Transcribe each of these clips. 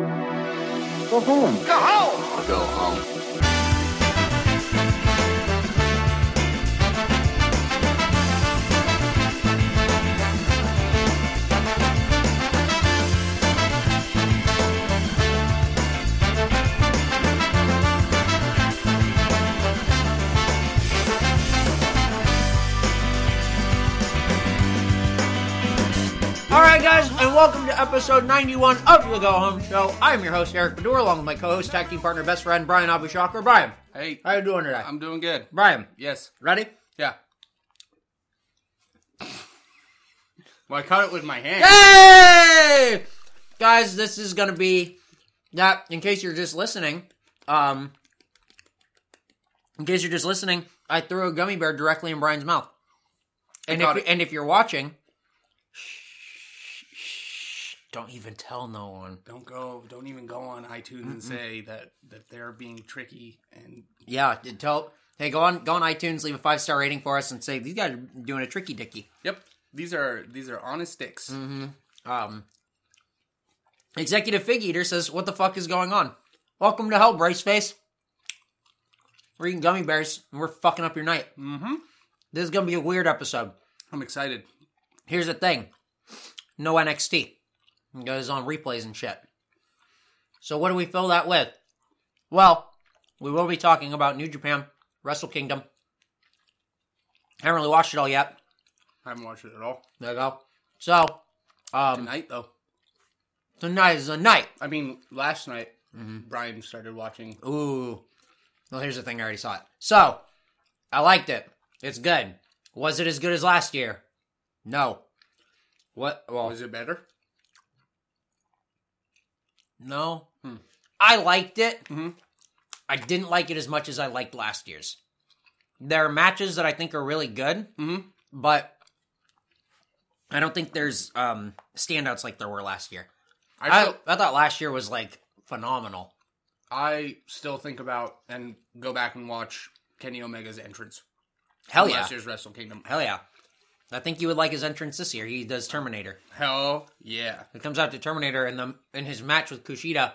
Go home. Go home. Go home. And welcome to episode 91 of the Go Home Show. I'm your host, Eric Baudour, along with my co-host, tag team partner, best friend, Brian Abushaker. Bryan, Hey, how you doing today? I'm doing good. Bryan, Yes. ready? Yeah. Well, I caught it with my hand. Hey! Guys, this is gonna be that, in case you're just listening, um, in case you're just listening, I threw a gummy bear directly in Bryan's mouth. And caught if, it. and if you're watching, don't even tell no one. Don't go. Don't even go on iTunes and say that that they're being tricky. And Yeah, tell. Hey, go on, go on iTunes, leave a five star rating for us, and say these guys are doing a tricky dicky. yep, these are these are honest sticks. Um, Executive Fig Eater says, "What the fuck is going on? Welcome to hell, Braceface. We're eating gummy bears, and we're fucking up your night. Mm-hmm. This is gonna be a weird episode. I'm excited. Here's the thing: no NXT. It goes on replays and shit. So what do we fill that with? Well, we will be talking about New Japan, Wrestle Kingdom. Haven't really watched it all yet. I haven't watched it at all There you go. So, um, tonight though. tonight is the night. I mean, last night Bryan started watching. Ooh. Well, here's the thing. I already saw it. So, I liked it. It's good. Was it as good as last year? No. What? Well, Was it better? No. I liked it. Mhm. I didn't like it as much as I liked last year's. There are matches that I think are really good, Mhm. but I don't think there's um, standouts like there were last year. I I, still, I thought last year was like phenomenal. I still think about and go back and watch Kenny Omega's entrance. Hell yeah. Last year's Wrestle Kingdom. Hell yeah. I think you would like his entrance this year. He does Terminator. Hell yeah. He comes out to Terminator in the in his match with Kushida.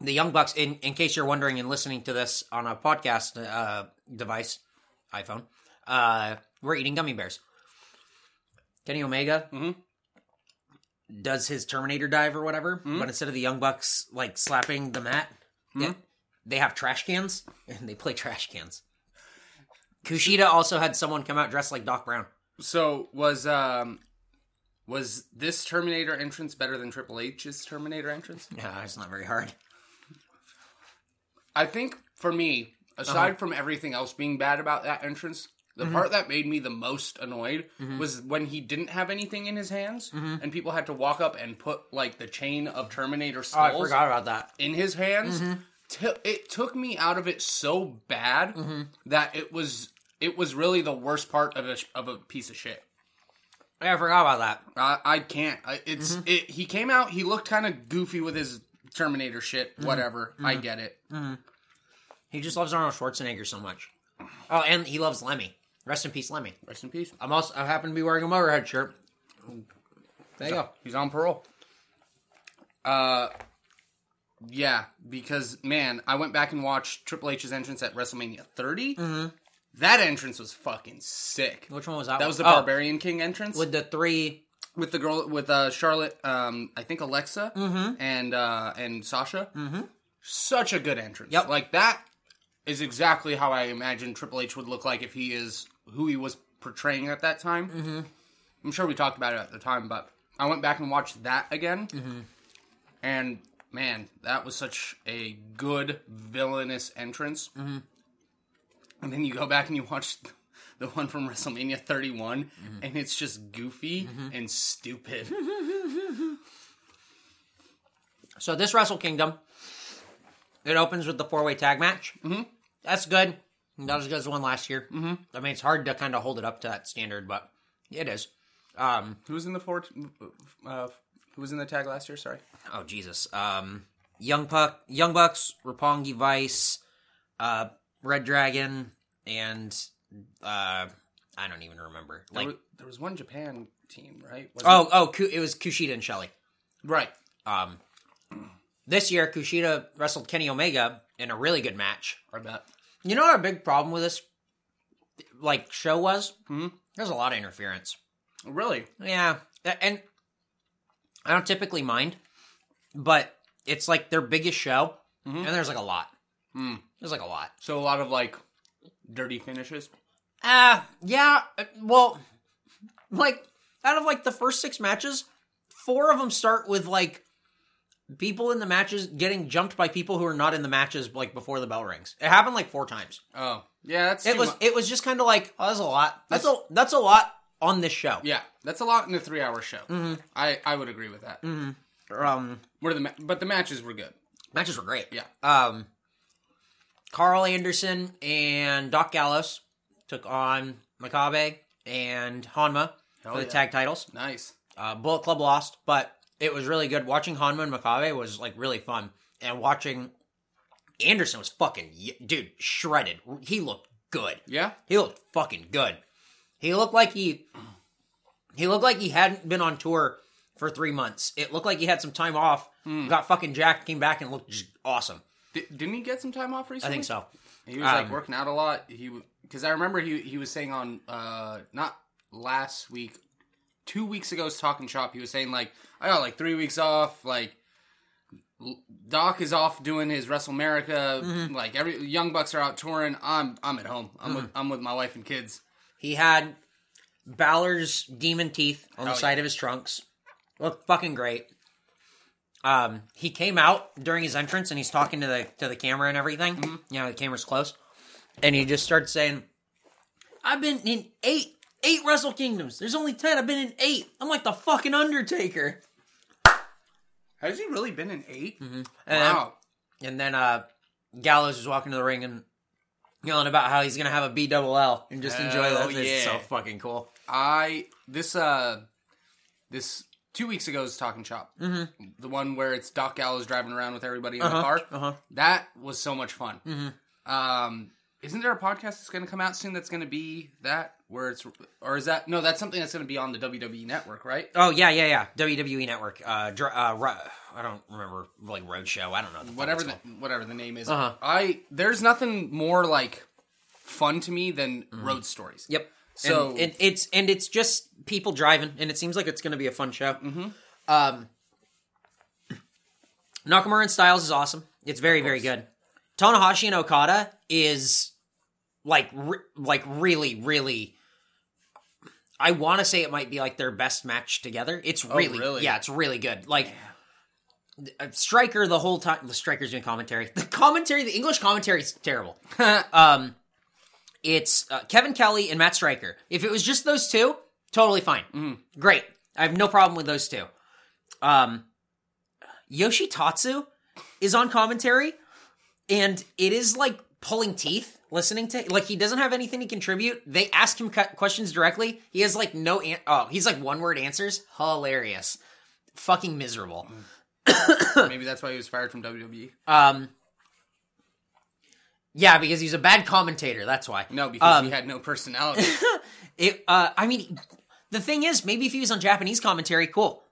The Young Bucks, in, in case you're wondering and listening to this on a podcast uh, device, iPhone, uh, we're eating gummy bears. Kenny Omega mm-hmm. does his Terminator dive or whatever, Mm-hmm. but instead of the Young Bucks like slapping the mat, yeah, they have trash cans and they play trash cans. Kushida also had someone come out dressed like Doc Brown. So was um was this Terminator entrance better than Triple H's Terminator entrance? Yeah, it's not very hard. I think for me, aside uh-huh. from everything else being bad about that entrance, the mm-hmm. part that made me the most annoyed mm-hmm. was when he didn't have anything in his hands mm-hmm. and people had to walk up and put like the chain of Terminator Oh, I forgot about that. in his hands. T- it took me out of it so bad mm-hmm. that it was it was really the worst part of a of a piece of shit. Yeah, I forgot about that. I, I can't. I, it's mm-hmm. it. He came out. He looked kind of goofy with his Terminator shit. Mm-hmm. Whatever. I get it. He just loves Arnold Schwarzenegger so much. Oh, and he loves Lemmy. Rest in peace, Lemmy. Rest in peace. I'm also I happen to be wearing a Motorhead shirt. There you go. He's on parole. Uh, yeah, because man, I went back and watched Triple H's entrance at WrestleMania 30. That entrance was fucking sick. Which one was that? That was the? Oh, Barbarian King entrance with the three. with the girl with uh Charlotte, um, I think Alexa and uh and Sasha. Mm-hmm. Such a good entrance. Yep. like that is exactly how I imagine Triple H would look like if he is who he was portraying at that time. Mm-hmm. I'm sure we talked about it at the time, but I went back and watched that again, Mm-hmm. and man, that was such a good villainous entrance. Mm-hmm. And then you go back and you watch the one from WrestleMania 31, Mm-hmm. and it's just goofy and stupid. So this Wrestle Kingdom, it opens with the four way tag match. Mm-hmm. That's good. Not as good as the one last year. Mm-hmm. I mean, it's hard to kind of hold it up to that standard, but it is. Um, who was in the four? Uh, who was in the tag last year? Sorry. oh Jesus. Um, Young Puck, Young Bucks, Roppongi Vice, uh, Red Dragon, and uh, I don't even remember. There Like, was, there was one Japan team, right? Was oh, oh, Ku- it was Kushida and Shelley. right. Um, this year, Kushida wrestled Kenny Omega in a really good match. I bet. You know what our big problem with this like show was? Hmm? There's a lot of interference. Really? Yeah, and I don't typically mind, but it's like their biggest show, and there's like a lot. Hmm. There's like a lot. So a lot of like dirty finishes. Ah, yeah. uh, Well, like out of like the first six matches, four of them start with like people in the matches getting jumped by people who are not in the matches like before the bell rings. It happened like four times. Oh, yeah. That's It was it was just kind of like oh, that's a lot. That's a that's a lot on this show. yeah, that's a lot in a three-hour show. Mm-hmm. I I would agree with that. Um, What are the ma- but the matches were good. matches were great. Yeah. Um, Karl Anderson and Doc Gallows took on Makabe and Honma Hell for the yeah. tag titles. Nice. Uh, Bullet Club lost, but it was really good. Watching Honma and Makabe was like really fun, and watching Anderson was fucking dude shredded. He looked good. Yeah. He looked fucking good. He looked like he he looked like he hadn't been on tour for three months. It looked like he had some time off. Got fucking jacked, came back and looked just awesome. Di- didn't he get some time off recently? I think so. He was like Um, working out a lot. He because I remember he he was saying on uh not last week, two weeks ago's talking shop. He was saying like I got like three weeks off. Like Doc is off doing his WrestleMerica. Mm-hmm. Like every Young Bucks are out touring. I'm I'm at home. I'm Mm-hmm. with I'm with my wife and kids. He had Balor's demon teeth on the side of his trunks. Looked fucking great. Um, he came out during his entrance and he's talking to the to the camera and everything. You know, the camera's close, and he just starts saying, "I've been in eight eight Wrestle Kingdoms. There's only ten. I've been in eight. I'm like the fucking Undertaker." Has he really been in 8 And Wow. And then uh, Gallows is walking to the ring and yelling about how he's gonna have a B double L and just enjoy Hell that. It's so fucking cool. I this uh this two weeks ago's talking shop. Mm-hmm. The one where it's Doc Gallows driving around with everybody in the car. Uh-huh. That was so much fun. Um, isn't there a podcast that's going to come out soon that's going to be that where it's or is that no? That's something that's going to be on the WWE network, right? Oh yeah, yeah, yeah. WWE Network. Uh, dr- uh Ro- I don't remember like Roadshow. I don't know. The Whatever the called. whatever the name is. Uh-huh. I there's nothing more like fun to me than road stories. Yep. So- and, and it's and it's just people driving, and it seems like it's going to be a fun show. Mm-hmm. Um, Nakamura and Styles is awesome. It's very very good. Tanahashi and Okada is like re- like really really. I want to say it might be like their best match together. It's really, really? yeah, it's really good. Like uh, Striker the whole time. The Striker's doing commentary. The commentary, the English commentary is terrible. um, it's uh, Kevin Kelly and Matt Striker. If it was just those two, totally fine. Great. I have no problem with those two. Um, Yoshitatsu is on commentary, and it is like pulling teeth listening to like he doesn't have anything to contribute. They ask him questions directly. He has like no an- oh he's like one word answers. Hilarious, fucking miserable. Maybe that's why he was fired from WWE. Um, yeah, because he's a bad commentator. That's why. No, because Um, he had no personality. It, uh, I mean, the thing is, maybe if he was on Japanese commentary, cool.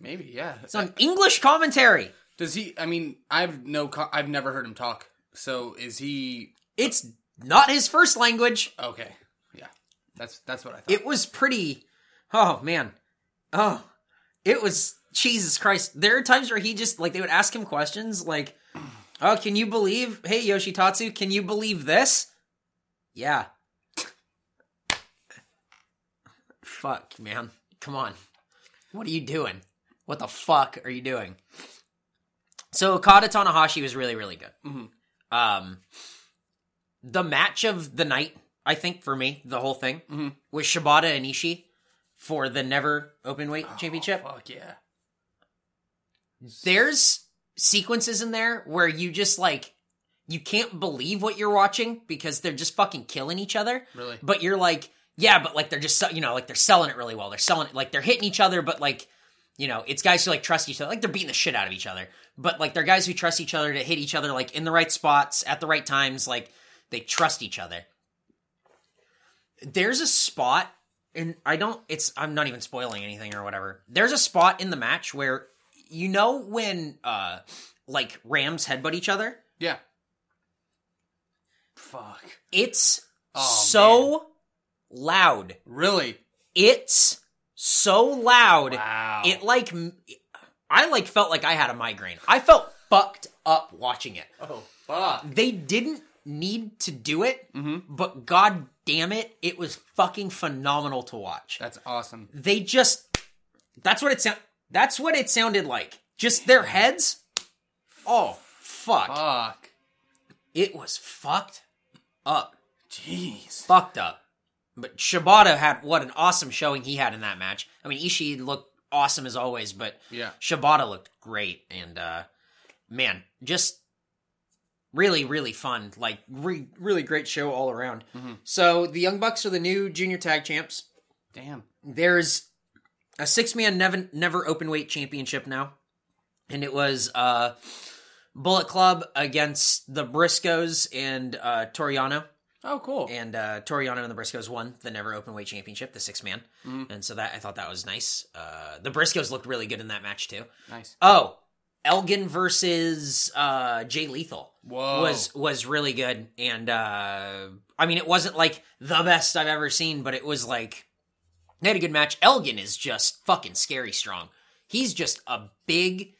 Maybe, yeah. It's on English commentary. Does he? I mean, I've no. Co- I've never heard him talk. So is he? It's not his first language. Okay, yeah. That's that's what I thought. It was pretty. Oh man, oh, it was Jesus Christ. There are times where he just like they would ask him questions like, "Oh, can you believe? Hey Yoshitatsu, can you believe this?" Yeah. Fuck, man. Come on. What are you doing? What the fuck are you doing? So Okada Tanahashi was really, really good. Um, the match of the night, I think, for me, the whole thing mm-hmm. was Shibata and Ishii for the Never Openweight oh, Championship. Fuck yeah. There's sequences in there where you just like you can't believe what you're watching because they're just fucking killing each other. Really? But you're like, yeah, but like they're just you know like they're selling it really well. They're selling it like they're hitting each other, but like you know it's guys who like trust each other. Like they're beating the shit out of each other, but like they're guys who trust each other to hit each other like in the right spots at the right times. Like they trust each other. There's a spot, and I don't. It's I'm not even spoiling anything or whatever. There's a spot in the match where you know when uh like rams headbutt each other? Yeah. Fuck. It's Oh, so loud. Really? It's so loud. Wow. It like I like felt like I had a migraine. I felt fucked up watching it. oh fuck. They didn't need to do it, Mhm. but god damn it, it was fucking phenomenal to watch. That's awesome. They just that's what it sound that's what it sounded like. Just their heads. Oh fuck. Fuck. It was fucked up. Jeez. Fucked up. But Shibata had what an awesome showing he had in that match. I mean, Ishii looked awesome as always, but Yeah. Shibata looked great, and uh man, just really, really fun. Like, re- really great show all around. So the Young Bucks are the new junior tag champs. Damn. There's a six man never never open weight championship now, and it was uh Bullet Club against the Briscoes and uh Toru Yano Oh, cool. and uh, Toru Yano and the Briscoes won the Never Open Weight Championship, the six man, Mhm. and so that I thought that was nice. Uh, the Briscoes looked really good in that match too. nice. Oh, Elgin versus uh, Jay Lethal Whoa. was was really good, and uh, I mean it wasn't like the best I've ever seen, but it was like they had a good match. Elgin is just fucking scary strong. He's just a big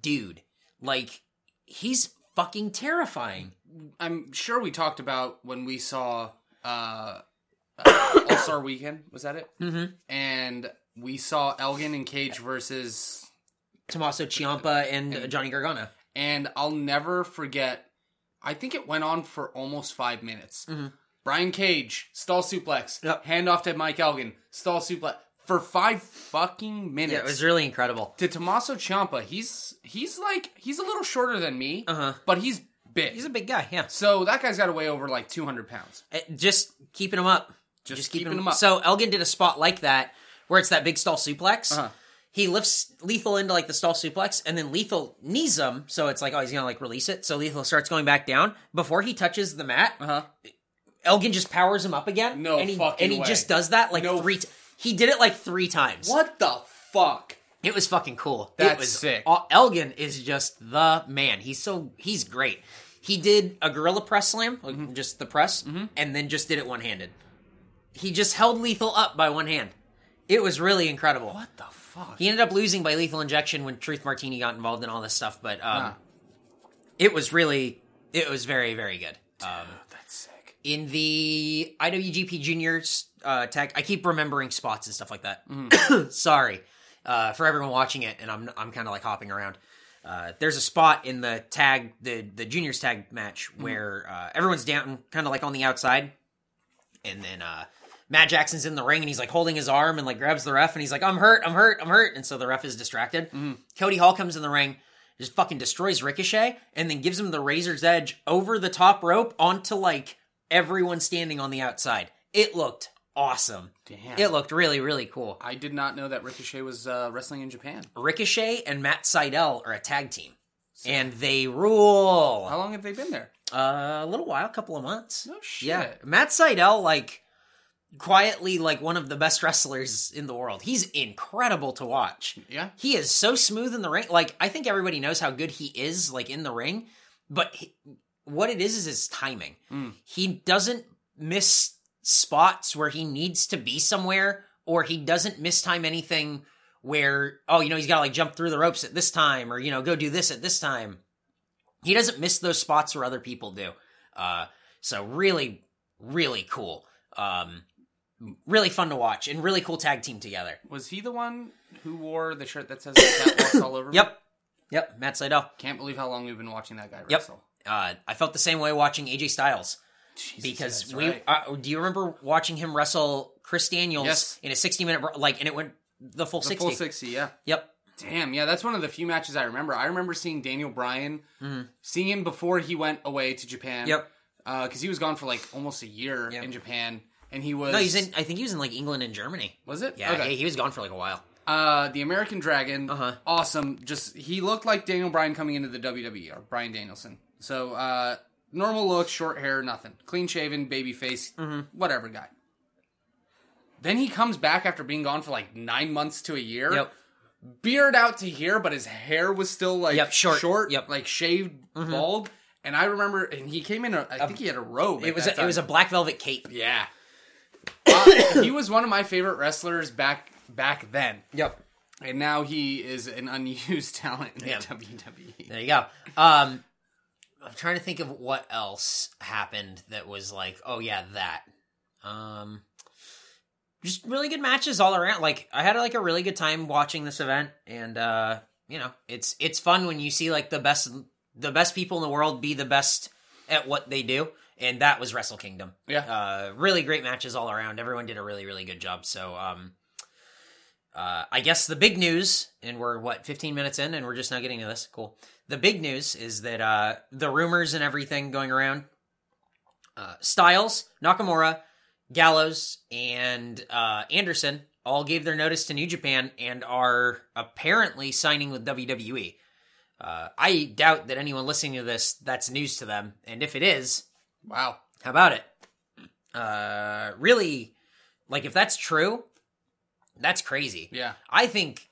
dude. Like he's fucking terrifying. I'm sure we talked about when we saw uh, All Star Weekend. Was that it? Mm-hmm. And we saw Elgin and Cage versus. Tommaso Ciampa and uh, Johnny Gargano. And I'll never forget. I think it went on for almost five minutes. Brian Cage stall suplex. Yep. Hand off to Mike Elgin. Stall suplex for five fucking minutes. Yeah, it was really incredible. to Tommaso Ciampa, he's he's like he's a little shorter than me, Uh-huh. but he's big. He's a big guy, yeah. so that guy's got to weigh over like two hundred pounds. Uh, Just keeping him up. Just keeping him up. So Elgin did a spot like that where it's that big stall suplex. Uh-huh. He lifts Lethal into like the stall suplex, and then Lethal knees him. So it's like, oh, he's gonna like release it. So Lethal starts going back down before he touches the mat. Uh huh. Elgin just powers him up again. No and he, fucking and he way. just does that like No three. T- he did it like three times. What the fuck? It was fucking cool. it That's was, sick. uh, Elgin is just the man. He's so he's great. He did a gorilla press slam, like Mm-hmm. just the press, and then just did it one handed. He just held Lethal up by one hand. It was really incredible. What the fuck? He ended up losing by lethal injection when Truth Martini got involved in all this stuff, but um, Ah. it was really, it was very, very good. Um, That's sick. in the IWGP Juniors uh, tag. I keep remembering spots and stuff like that. Mm-hmm. Sorry uh, for everyone watching it, and I'm I'm kind of like hopping around. Uh, there's a spot in the tag, the the juniors tag match Mm-hmm. where uh, everyone's down, kind of like on the outside, and then uh, Matt Jackson's in the ring and he's like holding his arm and like grabs the ref and he's like, "I'm hurt, I'm hurt, I'm hurt," and so the ref is distracted. Mm-hmm. Cody Hall comes in the ring, just fucking destroys Ricochet, and then gives him the razor's edge over the top rope onto like everyone standing on the outside. It looked awesome. Damn. It looked really, really cool. I did not know that Ricochet was uh, wrestling in Japan. Ricochet and Matt Sydal are a tag team, and they rule. How long have they been there? Uh, a little while, a couple of months. No shit. Yeah, Matt Sydal, like quietly, like one of the best wrestlers in the world. He's incredible to watch. Yeah. He is so smooth in the ring. Like I think everybody knows how good he is, like in the ring. But he, what it is is his timing. Mm. He doesn't miss spots where he needs to be somewhere, or he doesn't mistime anything where oh, you know, he's got to like jump through the ropes at this time, or you know, go do this at this time. He doesn't miss those spots where other people do. Uh, so really, really cool. Um, really fun to watch and really cool tag team together. Was he the one who wore the shirt that says that walks all over? Yep. Yep. Matt Sydal. Can't believe how long we've been watching that guy Yep. Uh, I felt the same way watching AJ Styles Jesus, because we. right. Uh, do you remember watching him wrestle Chris Daniels Yes. in a sixty minute like, and it went the full the sixty. full sixty. Yeah. Yep. Damn, yeah, that's one of the few matches I remember. I remember seeing Daniel Bryan, seeing him before he went away to Japan. Yep. because he was gone for like almost a year Yep. in Japan, and he was. No, he's in. I think he was in like England and Germany. Was it? Yeah, Okay. he, he was gone for like a while. Uh, the American Dragon, Uh-huh. awesome. Just he looked like Daniel Bryan coming into the WWE or Brian Danielson. So uh, normal look, short hair, nothing, clean shaven, baby face, Mm-hmm. whatever guy. Then he comes back after being gone for like nine months to a year. Yep. beard out to here, but his hair was still like Yep, short. short, Yep. Mm-hmm. like shaved, bald. And I remember, and he came in. A, I think he had a robe. It was a, it was a black velvet cape. yeah. Uh, he was one of my favorite wrestlers back back then, Yep. and now he is an unused talent in Yeah. the WWE. There you go. Um, I'm trying to think of what else happened that was like, oh yeah, that. Um, just really good matches all around. Like I had like a really good time watching this event, and uh, you know, it's it's fun when you see like the best the best people in the world be the best at what they do, and that was Wrestle Kingdom. Yeah. Uh, really great matches all around. Everyone did a really really good job. So um. Uh, I guess the big news, and we're what 15 minutes in, and we're just now getting to this. Cool. The big news is that uh, the rumors and everything going around, uh, Styles, Nakamura, Gallows, and uh, Anderson all gave their notice to New Japan and are apparently signing with WWE. Uh, I doubt that anyone listening to this that's news to them, and if it is, Wow. how about it? Uh, really, like if that's true, that's crazy. Yeah. I think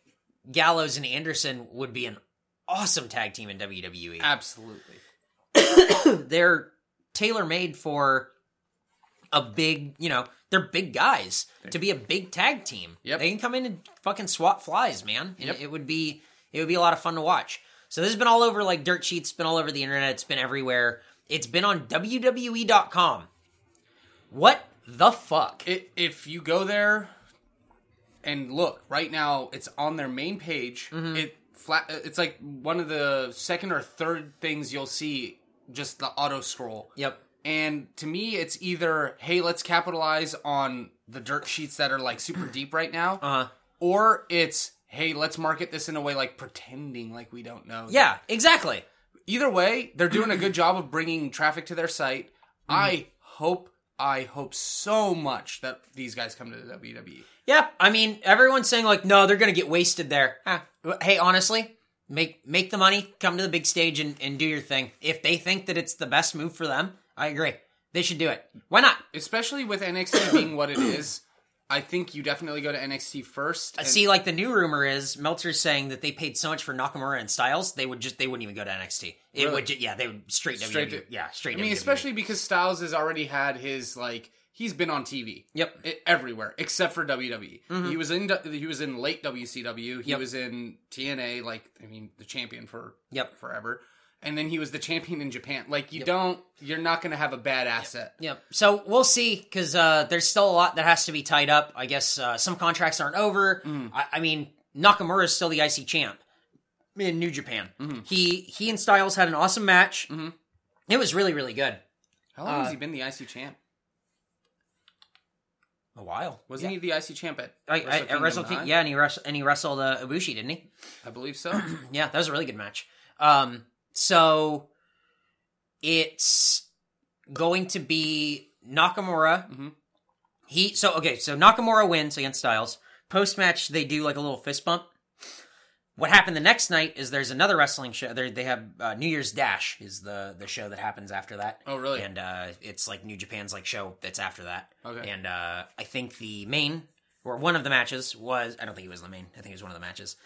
Gallows and Anderson would be an awesome tag team in. WWE. Absolutely. they're tailor made for a big, you know, they're big guys to be a big tag team. Yep. They can come in and fucking swat flies, man. Yep. it would be it would be a lot of fun to watch. So this has been all over like dirt sheets, been all over the internet, it's been everywhere. It's been on WWE.com. What the fuck? It, if you go there and look right now, it's on their main page. Mm-hmm. It flat. It's like one of the second or third things you'll see. Just the auto scroll. yep. And to me, it's either hey, let's capitalize on the dirt sheets that are like super deep right now, Uh-huh. or it's hey, let's market this in a way like pretending like we don't know. Yeah, exactly. Either way, they're doing a good job of bringing traffic to their site. Mm-hmm. I hope, I hope so much that these guys come to the. WWE. Yeah, I mean, everyone's saying like, no, they're gonna get wasted there. Ah, hey, honestly, make make the money, come to the big stage, and, and do your thing. If they think that it's the best move for them, I agree. They should do it. Why not? Especially with NXT being what it is, I think you definitely go to NXT first. and- See, like the new rumor is Meltzer's saying that they paid so much for Nakamura and Styles, they would just they wouldn't even go to NXT. It Really? would, ju- yeah, they would straight, Straight WWE. to- yeah, straight. I mean, WWE. especially because Styles has already had his like he's been on TV. Yep. Mm-hmm. Everywhere except for WWE. He was in he was in late WCW. He Yep. was in TNA, like I mean, the champion for Yep. forever. And then he was the champion in Japan. Like you don't, you're not going to have a bad asset. Yep. So we'll see because uh, there's still a lot that has to be tied up. I guess uh, some contracts aren't over. Mm. I, I mean, Nakamura is still the IC champ in New Japan. Mm-hmm. He he and Styles had an awesome match. It was really really good. How long Uh, has he been the IC champ? A while, Wasn't he the IC champ at I, I, at Wrestle? King, yeah, and he wrestled and he wrestled uh, Ibushi, didn't he? I believe so. Yeah, that was a really good match. Um, so it's going to be Nakamura. Mhm. He so okay. So Nakamura wins against Styles. Post match, they do like a little fist bump. What happened the next night is there's another wrestling show. They they have uh, New Year's Dash is the the show that happens after that. Oh, really? And uh, it's like New Japan's like show that's after that. Okay. And uh, I think the main or one of the matches was I don't think it was the main. I think it was one of the matches.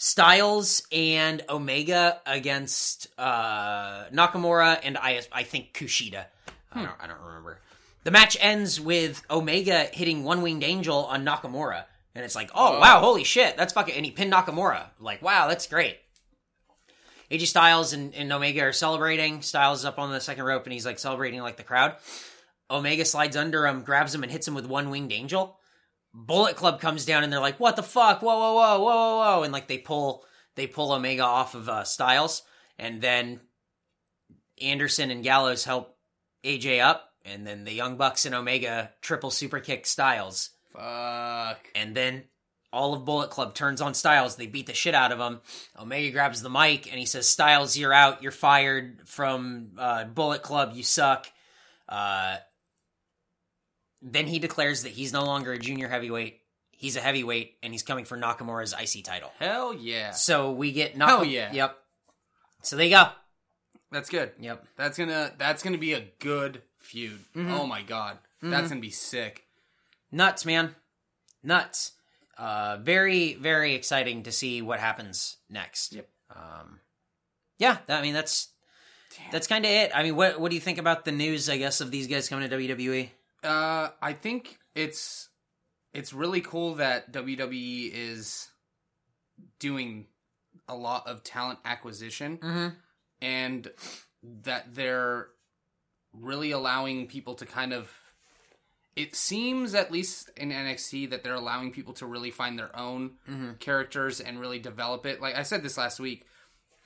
Styles and Omega against uh, Nakamura and I I think Kushida. I don't I don't remember. The match ends with Omega hitting one winged angel on Nakamura. And it's like, oh, wow, holy shit, that's fucking and he pinned Nakamura. Like, wow, that's great. AJ Styles and, and Omega are celebrating. Styles is up on the second rope and he's like celebrating like the crowd. Omega slides under him, grabs him, and hits him with one winged angel. Bullet Club comes down and they're like, "What the fuck? Whoa, whoa, whoa, whoa, whoa, whoa!" And like they pull they pull Omega off of uh, Styles, and then Anderson and Gallows help AJ up, and then the Young Bucks and Omega triple super kick Styles, Fuck. and then all of Bullet Club turns on Styles. They beat the shit out of him. Omega grabs the mic and he says, "Styles, you're out. You're fired from uh, Bullet Club. You suck." Uh, then he declares that he's no longer a junior heavyweight. He's a heavyweight, and he's coming for Nakamura's IC title. Hell yeah. So we get Nakamura. Hell yeah. Yep. So there you go. That's good. Yep. That's gonna that's gonna be a good feud. Mm-hmm. Oh my god. That's gonna be sick. Nuts, man. Nuts. uh, very very exciting to see what happens next. Yep. Um, yeah, I mean that's that's kind of it. I mean, what what do you think about the news? I guess of these guys coming to? WWE. Uh, I think it's it's really cool that WWE is doing a lot of talent acquisition Mm-hmm. and that they're really allowing people to kind of it seems at least in NXT that they're allowing people to really find their own characters and really develop it. Like I said this last week,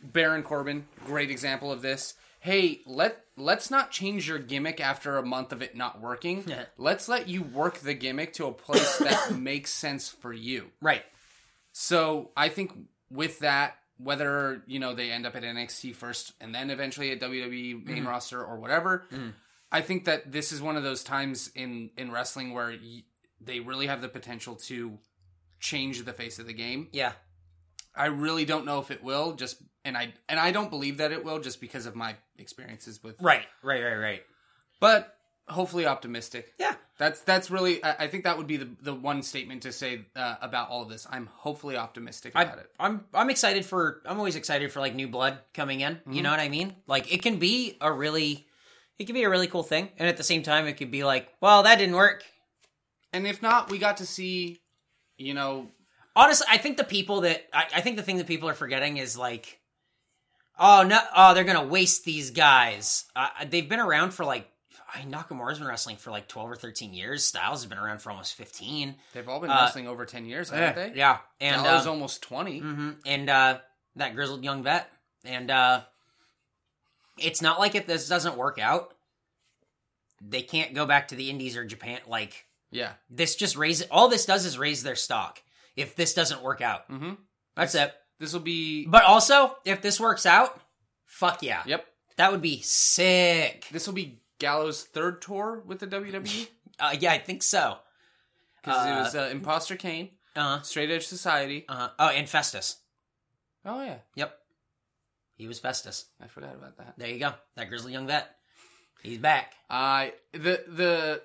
Baron Corbin, great example of this. Hey, let let's not change your gimmick after a month of it not working. Yeah. Let's let you work the gimmick to a place that makes sense for you. Right. So I think with that, whether you know they end up at NXT first and then eventually at WWE main mm-hmm. roster or whatever, mm-hmm. I think that this is one of those times in in wrestling where y- they really have the potential to change the face of the game. Yeah. I really don't know if it will, just and I and I don't believe that it will, just because of my experiences with. Right. Right. Right. Right. But hopefully optimistic. Yeah. That's that's really I, I think that would be the the one statement to say uh, about all of this. I'm hopefully optimistic I, about it. I'm I'm excited for I'm always excited for like new blood coming in. You know what I mean? Like it can be a really it can be a really cool thing, and at the same time, it could be like, well, that didn't work. And if not, we got to see, you know, Honestly, I think the people that I, I think the thing that people are forgetting is like, oh no, oh they're gonna waste these guys. Uh, they've been around for like. I Nakamura's been wrestling for like twelve or thirteen years. Styles has been around for almost fifteen. they've all been Uh, wrestling over ten years, haven't they? Yeah, and Gallows uh, almost twenty. hmm And uh, that grizzled young vet. And uh, it's not like if this doesn't work out, they can't go back to the Indies or Japan. Like Yeah. this, just raises. All this does is raise their stock. If this doesn't work out, Mm-hmm. that's it. This will be. But also, if this works out, fuck yeah, Yep. that would be sick. This will be Gallows' third tour with the WWE Uh, yeah, I think so. because Uh, it was uh, Imposter Kane, Uh, Straight Edge Society. uh, oh, and Festus. Oh yeah, Yep, he was Festus. I forgot about that. There you go. That grizzly young vet. He's back. I the the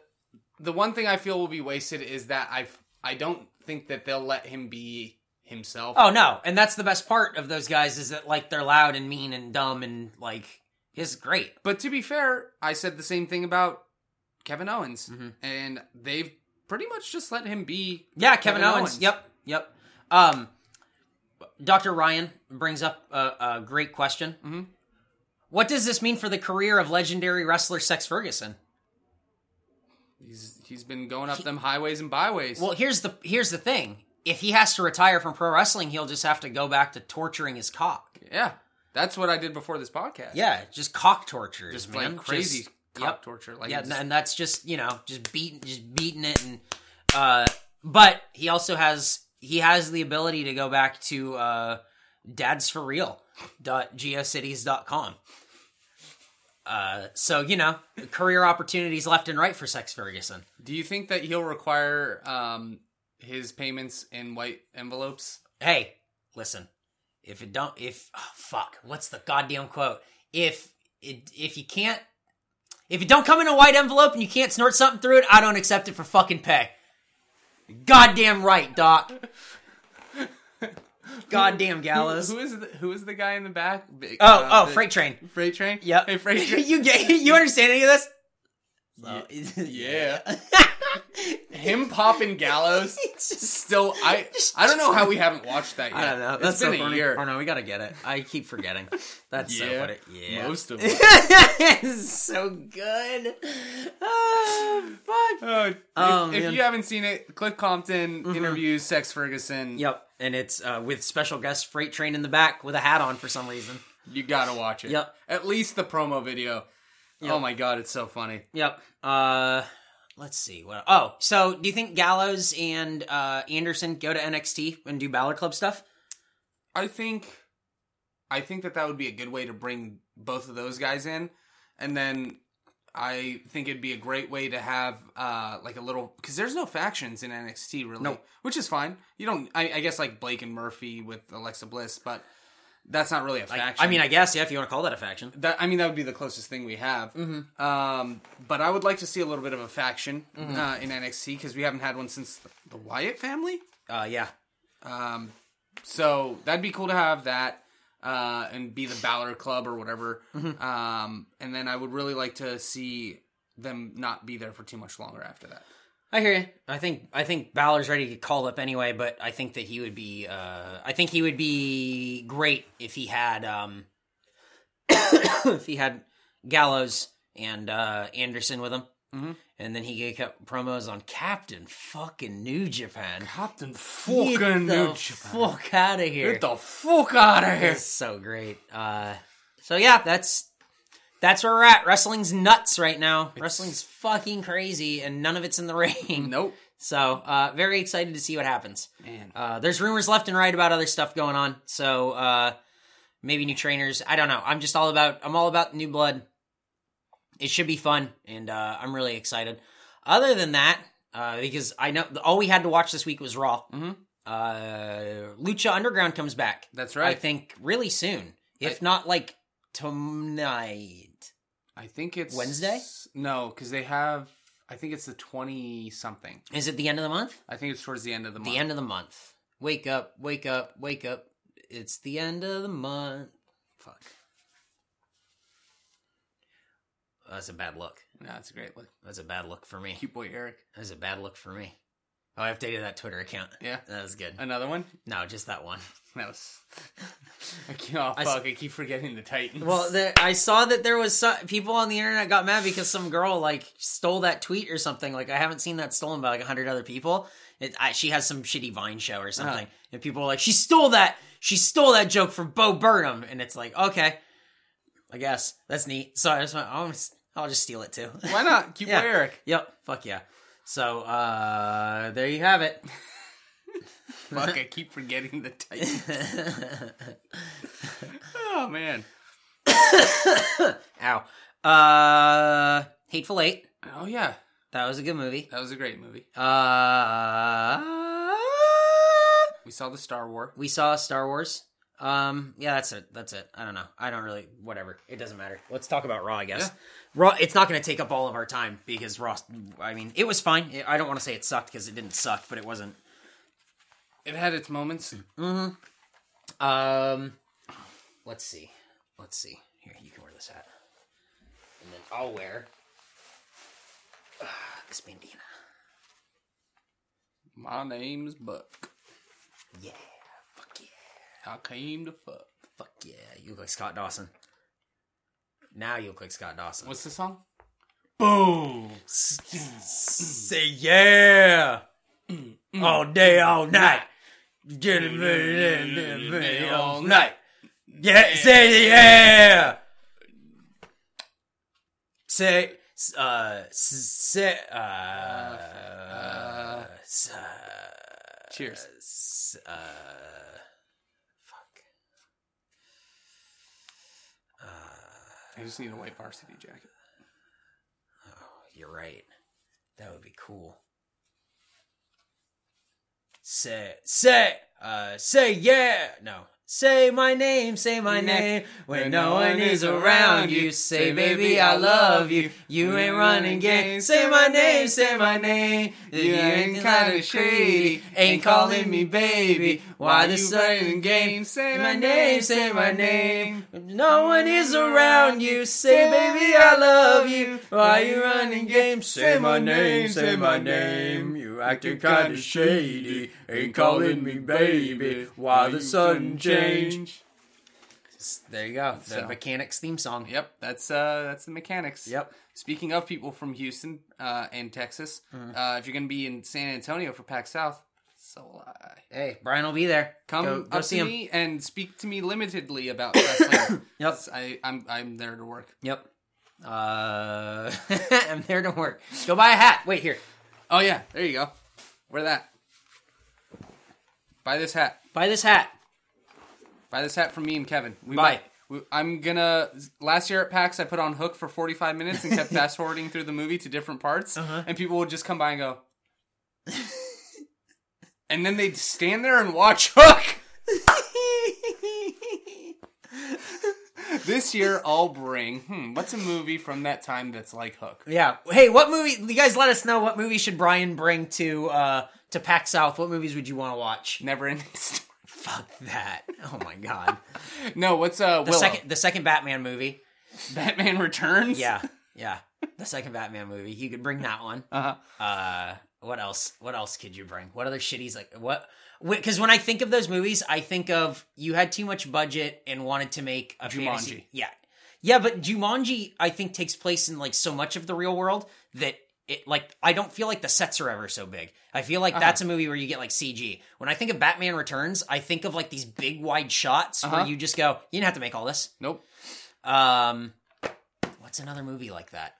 the one thing I feel will be wasted is that I I don't think that they'll let him be himself. Oh no, and that's the best part of those guys is that like they're loud and mean and dumb and like it's great. But to be fair, I said the same thing about Kevin Owens, Mhm. and they've pretty much just let him be. Yeah, Kevin, Owens. Yep, yep. Um, Doctor Ryan brings up a, a great question. Mhm. What does this mean for the career of legendary wrestler Sex Ferguson? He's he's been going up them highways and byways. Well, here's the here's the thing. If he has to retire from pro wrestling, he'll just have to go back to torturing his cock. yeah, that's what I did before this podcast. Yeah, just cock torture. just man. like crazy Just- cock yep. torture. Like yeah, just- and that's just you know just beating just beating it and uh but he also has he has the ability to go back to uh dads for real dot geocities.com uh so you know career opportunities left and right for sex ferguson do you think that he'll require um his payments in white envelopes? hey listen if it don't if oh, fuck what's the goddamn quote if it if you can't if it don't come in a white envelope and you can't snort something through it i don't accept it for fucking pay goddamn right doc goddamn gallows Who is the, who is the guy in the back? Oh uh, oh the- freight train Freight train. yep Hey, freight train. you get you understand any of this yeah. Him popping Gallows. Still, I I don't know how we haven't watched that yet. I don't know. It's That's been so a funny. year. Oh no, we gotta get it. I keep forgetting. That's so Yeah. funny. Yeah, Most of it. it's so good. Oh, fuck. Oh, if, Oh, if. Mm-hmm. you haven't seen it, Cliff Compton interviews Sex Ferguson. Yep, and it's uh, with special guest freight train in the back with a hat on for some reason. You gotta watch it. Yep. At least the promo video. Oh my god, it's so funny. Yep. Uh, let's see. What? Oh, so do you think Gallows and uh, Anderson go to NXT and do Balor Club stuff? I think, I think that that would be a good way to bring both of those guys in, and then I think it'd be a great way to have uh like a little because there's no factions in NXT really, No. which is fine. You don't, I, I guess like Blake and Murphy with Alexa Bliss, but that's not really a faction. I mean, I guess yeah, if you want to call that a faction. That I mean, that would be the closest thing we have. Mm-hmm. Um, but I would like to see a little bit of a faction uh, in NXT because we haven't had one since the, the Wyatt family. Uh, yeah. Um, so that'd be cool to have that uh, and be the Balor Club or whatever. Mm-hmm. Um, and then I would really like to see them not be there for too much longer after that. I hear you. I think I think Balor's ready to get called up anyway, but I think that he would be. Uh, I think he would be great if he had um, if he had Gallows and uh, Anderson with him, Mhm. and then he gave up promos on Captain fucking New Japan. Captain fucking New Japan. fuck out of here! Get the fuck out of here. It's so great. Uh, so yeah, that's that's where we're at. Wrestling's nuts right now. Wrestling's fucking crazy, and none of it's in the ring. Nope. So uh, very excited to see what happens. Man. Uh, there's rumors left and right about other stuff going on. So uh, maybe new trainers. I don't know. I'm just all about. I'm all about new blood. It should be fun, and uh, I'm really excited. Other than that, uh, because I know all we had to watch this week was Raw. Mhm. Uh, Lucha Underground comes back. That's right. I think really soon, if not like tonight. I think it's Wednesday? No, because they have. I think it's the twenty something. Is it the end of the month? I think it's towards the end of the month. The end of the month. Wake up, wake up, wake up. It's the end of the month. Fuck. That's a bad look. No, that's a great look. That's a bad look for me. Cute boy Eric. That's a bad look for me. Oh, I updated that Twitter account. Yeah. That was good. Another one. No, just that one. That was. I keep, oh I fuck! I keep forgetting the Titans. Well, there, I saw that there was some, people on the internet got mad because some girl like stole that tweet or something. Like I haven't seen that stolen by like a hundred other people. It, I, she has some shitty Vine show or something, Uh-huh. and people are like, "She stole that! She stole that joke from Bo Burnham!" And it's like, okay, I guess that's neat. So I just went, I'll just, I'll just steal it too. why not? Cute Yeah. Eric. yep, fuck yeah. So uh there you have it. Fuck! I keep forgetting the Titans. oh man. Ow. Uh, Hateful Eight. Oh yeah, That was a good movie. that was a great movie. Uh, We saw the Star War. we saw Star Wars. Um, yeah, that's it. That's it. I don't know. I don't really. Whatever. It doesn't matter. Let's talk about Raw. I guess Yeah. Raw. It's not going to take up all of our time because Raw. I mean, it was fine. I don't want to say it sucked because it didn't suck, but it wasn't. It had its moments. Mm-hmm. Um, let's see. Let's see. Here, you can wear this hat, and then I'll wear uh, this bandana. My name's Buck. Yeah. Fuck yeah. I came to fuck. Fuck yeah. You look like Scott Dawson. Now you look like Scott Dawson. What's the song? Boom. Say yeah. All day, all night. Get it all night. Yeah, say yeah. Say, uh, say, uh, s- uh, Cheers. uh, I just need a white varsity jacket. You're right. That would be cool. Say, say, uh, say yeah. No. Say my name, say my name. When no one is around you, say baby I love you. You ain't running game. Say my name, say my name. You ain't kinda shady. Ain't calling me baby. Why the sudden game? Say my name, say my name. When no one is around you, say baby I love you. Why you running game? Say my name, say my name. You acting kinda shady. Ain't calling me baby. Why the sudden change? There you go. The So- Mechanics theme song. Yep, that's uh that's the mechanics. Yep. Speaking of people from Houston uh, and Texas, uh, if you're gonna be in San Antonio for PAX South, so will I. Hey, Bryan will be there. Come go, go up see to him. me and speak to me limitedly about wrestling. Yep. I, I'm I'm there to work. Yep. Uh, I'm there to work. Go buy a hat. Wait here. Oh yeah, there you go. Wear that. Buy this hat. Buy this hat. Buy this hat from me and Kevin. We Buy. might- we- I'm gonna. Last year at PAX, I put on Hook for 45 minutes and kept fast forwarding through the movie to different parts, Uh-huh. and people would just come by and go, and then they'd stand there and watch Hook. this year I'll bring. Hmm, what's a movie from that time that's like Hook? Yeah. Hey, what movie? You guys, let us know what movie should Bryan bring to uh to PAX South. What movies would you want to watch? Never ending story. Fuck that. Oh my god. No, what's uh The Willow? second, the second Batman movie. Batman Returns? Yeah, yeah. The second Batman movie. You could bring that one. Uh-huh. Uh, what else? What else could you bring? What other shitties like what? Because when I think of those movies, I think of you had too much budget and wanted to make a Jumanji. fantasy. Yeah, yeah, but Jumanji, I think takes place in like so much of the real world that it like I don't feel like the sets are ever so big. I feel like that's a movie where you get like CG. When I think of Batman Returns, I think of like these big wide shots where Uh-huh. you just go, you didn't have to make all this. Nope. Um, what's another movie like that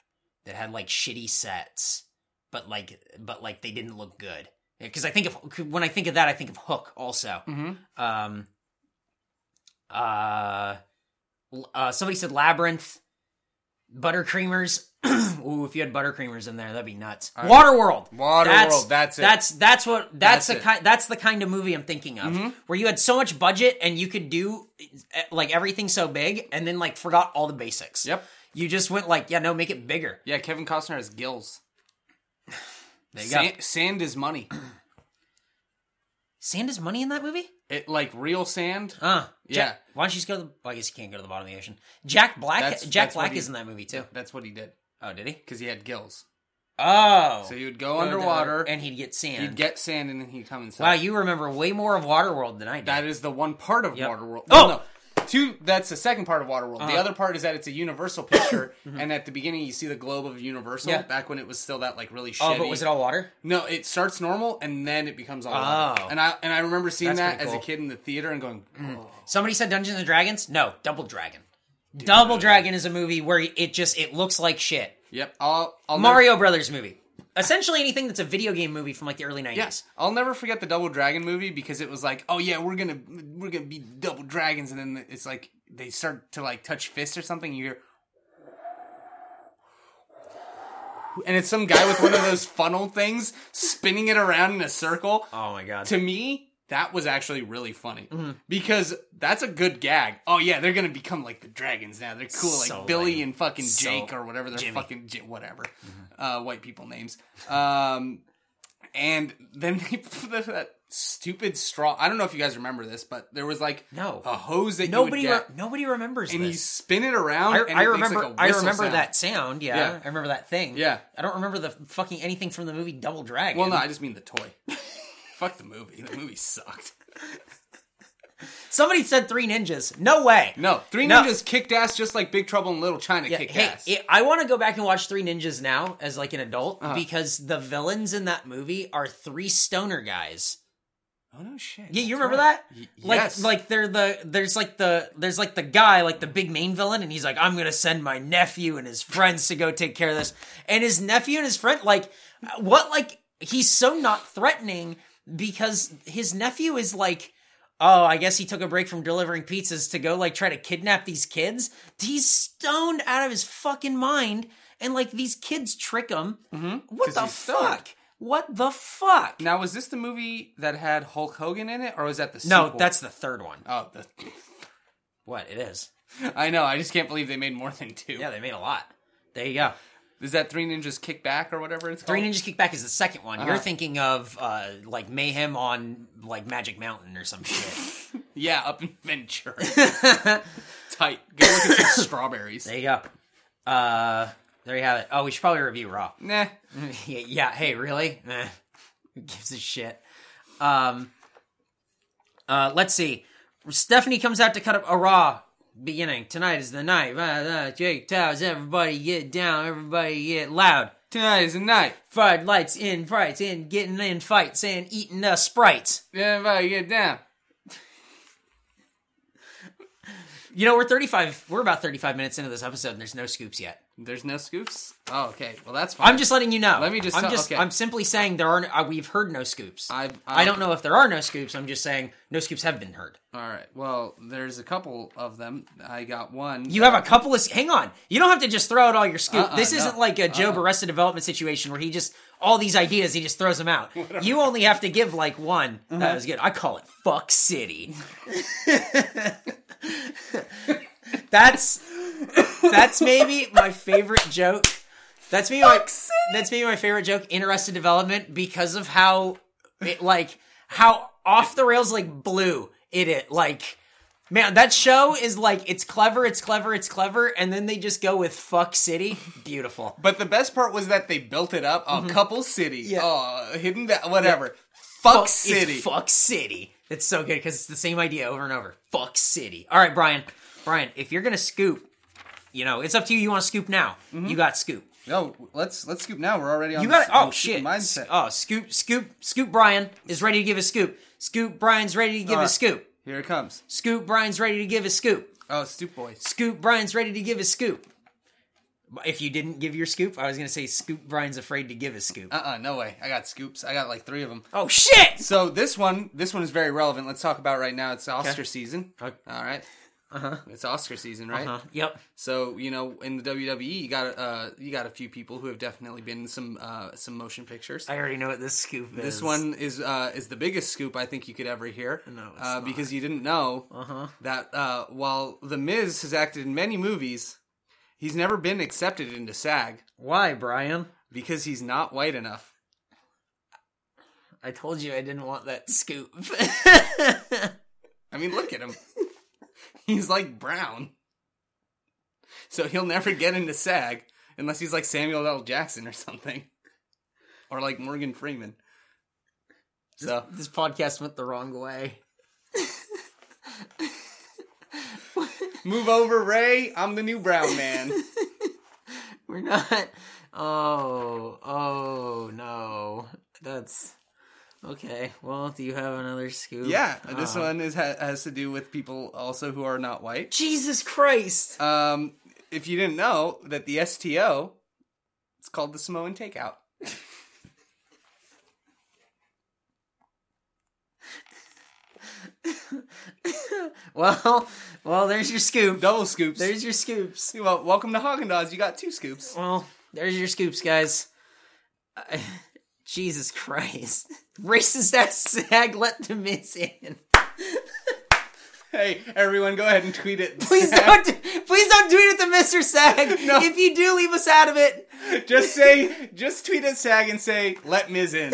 that had like shitty sets, but like but like they didn't look good? Because I think of when I think of that, I think of Hook also. Mhm. Um, uh, uh, somebody said Labyrinth, Buttercreamers. Ooh, if you had Buttercreamers in there, that'd be nuts. right. Waterworld. Waterworld, that's it. That's that's what that's, That's the it. Mm-hmm. kind that's the kind of movie I'm thinking of, where you had so much budget and you could do eh, like everything so big, and then like forgot all the basics. Yep. You just went like, yeah, no, make it bigger. Yeah, Kevin Costner has gills. There you Sand, go. sand is money. Sand is money in that movie. It like real sand. Uh, Yeah. Jack, why don't you just go to the? Well, I guess you can't go to the bottom of the ocean. Jack Black. That's- Jack that's Black he- is in that movie too. That's what he did Oh, did he? because he had gills. Oh, So he would go underwater and he'd get sand. He'd get sand and then he'd come inside. wow, you remember way more of Waterworld than I did. That is the one part of Yep. Waterworld. Oh! No. Two. That's the second part of Waterworld. The Uh-huh. other part is that it's a Universal picture, and at the beginning you see the globe of Universal. Yeah. Back when it was still that like really shitty. oh, but was it all water? No, it starts normal and then it becomes all. Oh. water. And I and I remember seeing That's that pretty as a cool. kid in the theater and going, oh. Somebody said Dungeons and Dragons. No, Double Dragon. Double Dragon is a movie where it just it looks like shit. "Yep, I'll, I'll Mario Brothers movie. Essentially anything that's a video game movie from like the early 90s. Yes, I'll never forget the Double Dragon movie because it was like, oh yeah, we're gonna we're gonna be double dragons, and then it's like they start to like touch fists or something. You hear, and it's some guy with one of those funnel things spinning it around in a circle. Oh my god. To me, that was actually really funny Mm-hmm. because that's a good gag. Oh yeah, they're gonna become like the dragons now. They're cool, like So Billy lame. and fucking So- Jake or whatever they're Jimmy. fucking J- whatever, uh, white people names. Um, and then they put that stupid straw. I don't know if you guys remember this, but there was like No. a hose that nobody you would re- nobody remembers and you this. spin it around. I, and I it makes, remember like, a I whistle I remember sound. that sound, yeah. Yeah. I remember that thing. Yeah. I don't remember the fucking anything from the movie Double Dragon. Well, no, I just mean the toy. Fuck the movie. The movie sucked. Somebody said Three Ninjas. No way. No, Three No. Ninjas kicked ass just like Big Trouble in Little China Yeah, kicked hey, ass. it- I want to go back and watch Three Ninjas now as like an adult Uh-huh. because the villains in that movie are three stoner guys. oh no shit. Yeah, you That's remember right. that? Y- Like, yes. like they're the there's like the there's like the guy like the big main villain, and he's like, I'm gonna send my nephew and his friends to go take care of this, and his nephew and his friend like what like he's so not threatening because his nephew is like. Oh, I guess he took a break from delivering pizzas to go like try to kidnap these kids. He's stoned out of his fucking mind, and like these kids trick him. Mm-hmm. What the he's stoned. fuck? What the fuck? Now, was this the movie that had Hulk Hogan in it, or was that the No, that's the third one. oh, the, What it is? I know. I just can't believe they made more than two. Yeah, they made a lot. There you go. Is that Three Ninjas Kickback or whatever it's called? Three? Ninjas Kickback is the second one. You're Uh-huh. thinking of uh, like Mayhem on like Magic Mountain or some shit. Yeah, up in Ventura. Tight. Go look at some strawberries. there you go. Uh, there you have it. Oh, we should probably review Raw. Nah. yeah, yeah, hey, really? Nah. Who gives a shit? Um, uh, let's see. Stephanie comes out to cut up a Raw beginning. Tonight is the night. Jake Towers, everybody get down, everybody get loud. Tonight is the night. Fried lights in, fights in, getting in fights, and eating uh, sprites. Everybody get down. You know, we're 35, we're about 35 minutes into this episode and there's no scoops yet. There's no scoops? Oh, okay. Well, that's fine. I'm just letting you know. Let me just I'm tell- just, okay. I'm simply saying there are, no, uh, we've heard no scoops. I've, I don't know if there are no scoops. I'm just saying no scoops have been heard. All right. Well, there's a couple of them. I got one. You have a couple of, hang on. You don't have to just throw out all your scoop. Uh-uh, this no. isn't like a Joe Arrested Development situation where he just, all these ideas, he just throws them out. you only have to give like one. Uh-huh. That was good. I call it Fuck City. That's that's maybe my favorite joke. That's maybe my that's maybe my favorite joke in Arrested Development because of how it like how off the rails like blue it is like man that show is like it's clever it's clever it's clever and then they just go with fuck city beautiful But the best part was that they built it up. A couple city. Mm-hmm. Yeah. Oh, hidden va- whatever. Fuck Fuck- city. It's fuck city. It's so good because it's the same idea over and over. Fuck city. All right, Brian. Brian, if you're gonna scoop, you know it's up to you. You want to scoop now? Mm-hmm. You got scoop. No, let's let's scoop now. We're already on. You got. Oh the shit. Mindset. Oh, scoop, scoop, scoop. Brian is ready to give a scoop. Scoop. Brian's ready to give All a scoop. Here it comes. Scoop. Brian's ready to give a scoop. Oh, Stoop Boys. Scoop. Brian's ready to give a scoop. If you didn't give your scoop, I was gonna say Scoop. Brian's afraid to give a scoop. Uh uh no way. I got scoops. I got like three of them. oh shit! So this one, this one is very relevant. Let's talk about right now. It's Oscar season. Okay. All right. Uh huh. It's Oscar season, right? Uh huh. Yep. So you know, in the WWE, you got uh, you got a few people who have definitely been in some uh, some motion pictures. I already know what this scoop is. This one is uh, is the biggest scoop I think you could ever hear. No, uh, because you didn't know Uh-huh. that uh, while The Miz has acted in many movies, he's never been accepted into SAG Why, Brian? because he's not white enough. I told you I didn't want that scoop. I mean, look at him. He's like brown, so he'll never get into SAG unless he's like Samuel L. Jackson or something, or like Morgan Freeman. So this podcast went the wrong way. move over, Ray. I'm the new brown man. We're not. Oh, oh no. That's okay. Well, do you have another scoop? Yeah, this Oh. one is ha- has to do with people also who are not white. Jesus Christ! Um, if you didn't know that the STO, it's called the Samoan Takeout. Well, well, there's your scoop. Double scoops. There's your scoops. well, welcome to Haagen Dazs. You got two scoops. Well, there's your scoops, guys. I- Jesus Christ! Racist ass sag let the Miz in. Hey, everyone, go ahead and tweet it. Please don't, please don't tweet at the Mr. Sag. No. If you do, leave us out of it. just say, just tweet at SAG and say, "Let Miz in."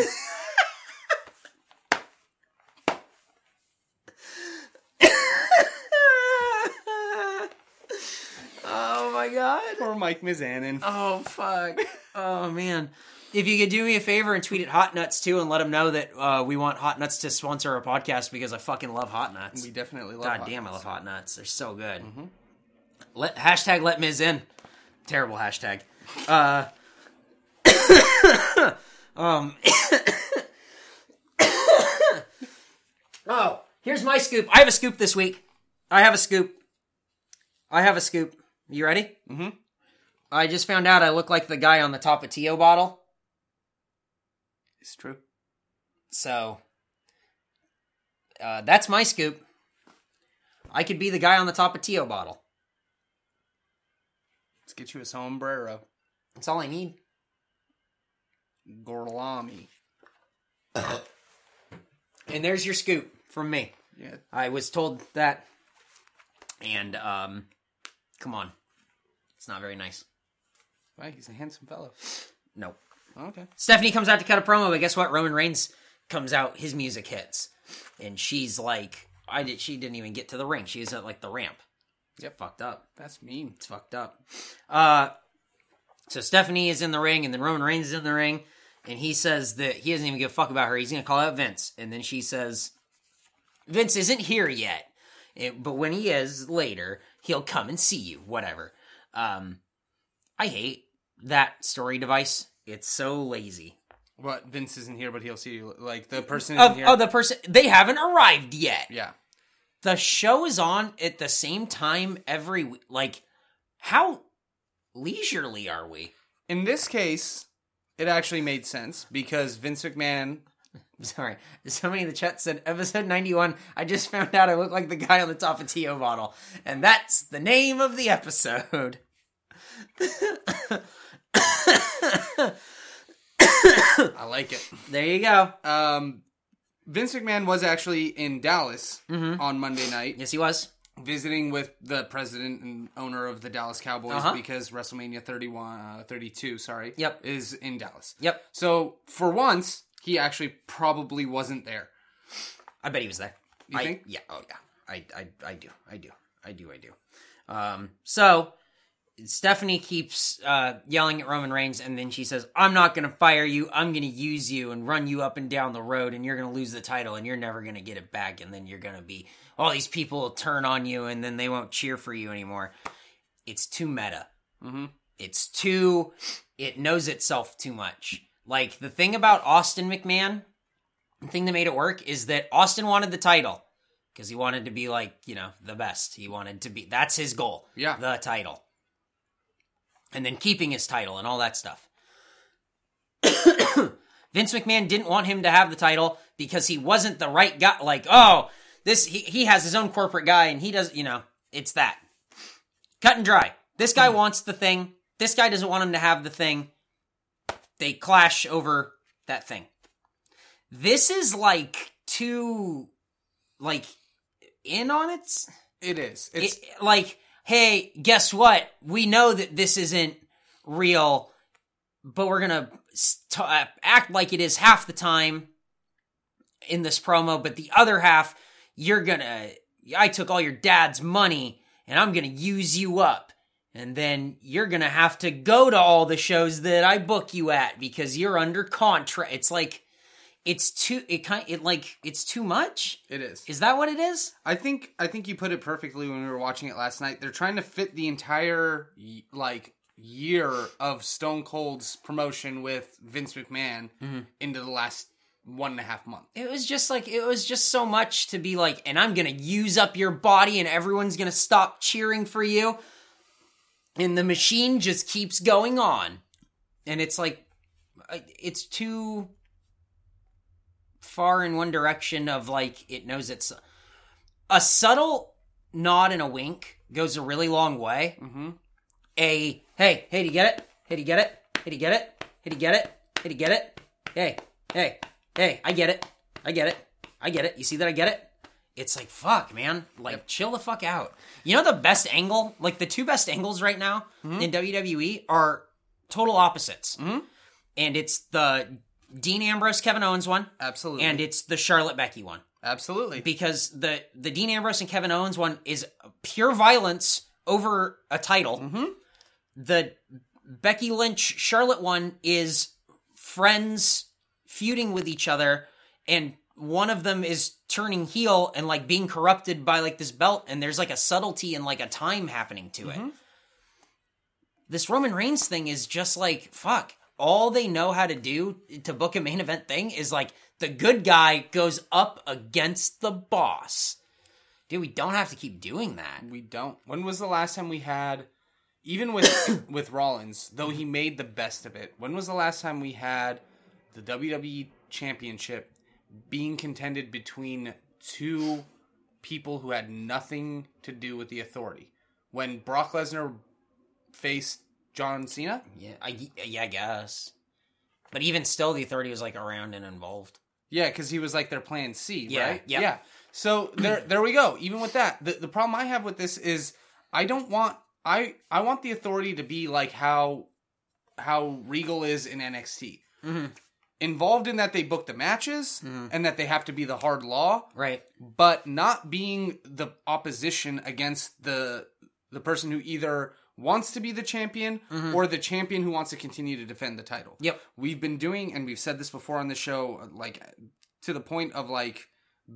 oh my god. or Mike Mizanin. Oh fuck. Oh man. If you could do me a favor and tweet at Hot Nuts too, and let them know that uh, we want Hot Nuts to sponsor our podcast because I fucking love Hot Nuts. We definitely love. God Hot damn, I love Hot Nuts. They're so good. Let hashtag Let Miz in. Terrible hashtag. Uh, um. oh, here's my scoop. I have a scoop this week. I have a scoop. I have a scoop. You ready? Mhm. I just found out I look like the guy on the top of Tio bottle. It's true. So uh, that's my scoop. I could be the guy on the top of Tio bottle. Let's get you a sombrero. That's all I need. Gorlami. And there's your scoop from me. Yeah. I was told that, and um, come on, it's not very nice. Wow, he's a handsome fellow. Nope. Okay. Stephanie comes out to cut a promo, but guess what? Roman Reigns comes out. His music hits, and she's like, "I did." She didn't even get to the ring. She was at like the ramp. Yep. Fucked up. That's mean. It's fucked up. Uh, so Stephanie is in the ring, and then Roman Reigns is in the ring, and he says that he doesn't even give a fuck about her. He's gonna call out Vince, and then she says, "Vince isn't here yet, eh, but when he is later, he'll come and see you." Whatever. Um, I hate that story device. It's so lazy. What? Vince isn't here, but he'll see you. Like the person Of, here. oh, the person they haven't arrived yet. yeah. the show is on at the same time every week. Like, how leisurely are we? In this case, it actually made sense because Vince McMahon. Sorry, somebody in the chat said episode ninety-one. I just found out I look like the guy on the top of To bottle, and that's the name of the episode. I like it. There you go. Um, Vince McMahon was actually in Dallas Mhm. on Monday night, Yes, he was. visiting with the president and owner of the Dallas Cowboys Uh-huh. because WrestleMania 31, uh, 32, sorry, Yep. is in Dallas. Yep. So for once, he actually probably wasn't there. I bet he was there. You I, think? Yeah. Oh yeah. I, I I do. I do. I do. I do. Um. So Stephanie keeps uh, yelling at Roman Reigns, and then she says, "I'm not going to fire you. I'm going to use you and run you up and down the road, and you're going to lose the title, and you're never going to get it back. And then you're going to be all these people will turn on you, and then they won't cheer for you anymore. It's too meta. Mhm. It's too. It knows itself too much. Like the thing about Austin McMahon, the thing that made it work is that Austin wanted the title because he wanted to be like you know the best. He wanted to be. That's his goal. Yeah. the title and then keeping his title and all that stuff. Vince McMahon didn't want him to have the title because he wasn't the right guy. Like, oh, this he, he has his own corporate guy and he does, you know, it's that. Cut and dry. This guy mm-hmm. wants the thing. This guy doesn't want him to have the thing. They clash over that thing. This is like too, like, in on it. It is. It's It- like, hey, guess what? We know that this isn't real, but we're gonna st- uh, act like it is half the time in this promo, but the other half, you're gonna. I took all your dad's money, and I'm gonna use you up. And then you're gonna have to go to all the shows that I book you at because you're under contract. It's like, it's too. It kind. It like. It's too much. it is. Is that what it is? I think I think you put it perfectly when we were watching it last night. They're trying to fit the entire like year of Stone Cold's promotion with Vince McMahon Mm-hmm. into the last one and a half month. it was just like it was just so much to be like and i'm gonna use up your body and everyone's gonna stop cheering for you and the machine just keeps going on and it's like it's too far in one direction of like it knows it's a subtle nod and a wink goes a really long way Mm-hmm. a hey, hey, do you get it? Hey, do you get it? Hey, do you get it? Hey, do you get it? Hey, do you get it? Hey, hey, hey, I get it. I get it. I get it. You see that I get it? It's like fuck, man. Like chill the fuck out. You know the best angle, like the two best angles right now in WWE are total opposites. Mhm. And it's the Dean Ambrose Kevin Owens one Absolutely. and it's the Charlotte Becky one Absolutely. because the the Dean Ambrose and Kevin Owens one is pure violence over a title. Mhm. The Becky Lynch Charlotte one is friends feuding with each other, and one of them is turning heel and like being corrupted by like this belt, and there's like a subtlety and like a time happening to it. This Roman Reigns thing is just like fuck. All they know how to do to book a main event thing is like the good guy goes up against the boss. Dude, we don't have to keep doing that. We don't. When was the last time we had, even with with Rollins, though he made the best of it? When was the last time we had the WWE Championship being contended between two people who had nothing to do with the Authority? When Brock Lesnar faced John Cena? Yeah, I yeah, I guess. But even still, the authority was like around and involved. Yeah, because he was like their plan C, Yeah, right? yep. Yeah. So there, there we go. Even with that, the the problem I have with this is I don't want I I want the authority to be like how how Regal is in NXT. Mhm. Involved in that they book the matches Mm-hmm. and that they have to be the hard law, Right. but not being the opposition against the the person who either wants to be the champion or the champion who wants to continue to defend the title. Mm-hmm. Yep. We've been doing and we've said this before on the show like to the point of like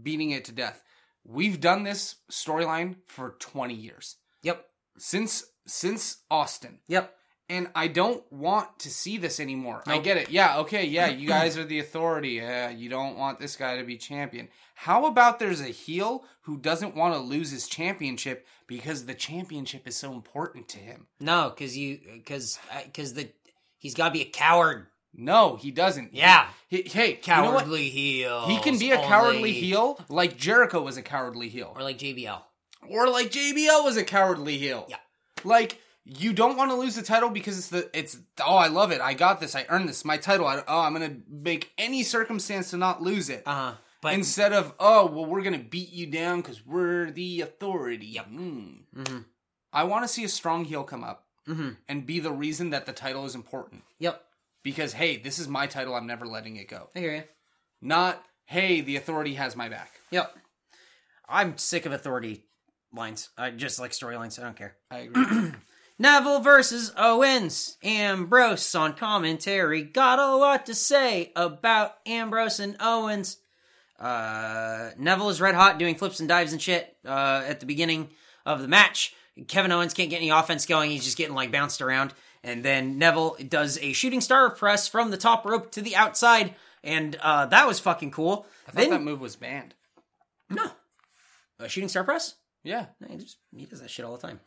beating it to death. We've done this storyline for 20 years. Yep. Since since Austin. Yep. And I don't want to see this anymore. I get it. Yeah, okay, yeah, you guys are the authority. Yeah, you don't want this guy to be champion. How about there's a heel who doesn't want to lose his championship because the championship is so important to him? No, because you because because uh, the he's got to be a coward. No, he doesn't. Yeah. He, hey, you know? Cowardly heel. He can be a cowardly heel like Jericho was a cowardly heel. or like JBL. Or like JBL was a cowardly heel. Yeah. Like you don't want to lose the title because it's the it's oh I love it I got this I earned this my title I, oh I'm gonna make any circumstance to not lose it. Uh huh. But Instead of, oh, well, we're going to beat you down because we're the authority. Yep. Mhm. I want to see a strong heel come up Mhm. and be the reason that the title is important. yep, Because, hey, this is my title. I'm never letting it go. I hear you. Not, hey, the authority has my back. Yep. I'm sick of authority lines. I just like storylines. I don't care. I agree. Neville versus Owens. Ambrose on commentary. Got a lot to say about Ambrose and Owens. Uh, Neville is red hot doing flips and dives and shit uh, at the beginning of the match. Kevin Owens can't get any offense going. He's just getting like bounced around. And then Neville does a shooting star press from the top rope to the outside. And uh, that was fucking cool. I thought Then, that move was banned. no. A shooting star press? Yeah. No, he, just, he does that shit all the time.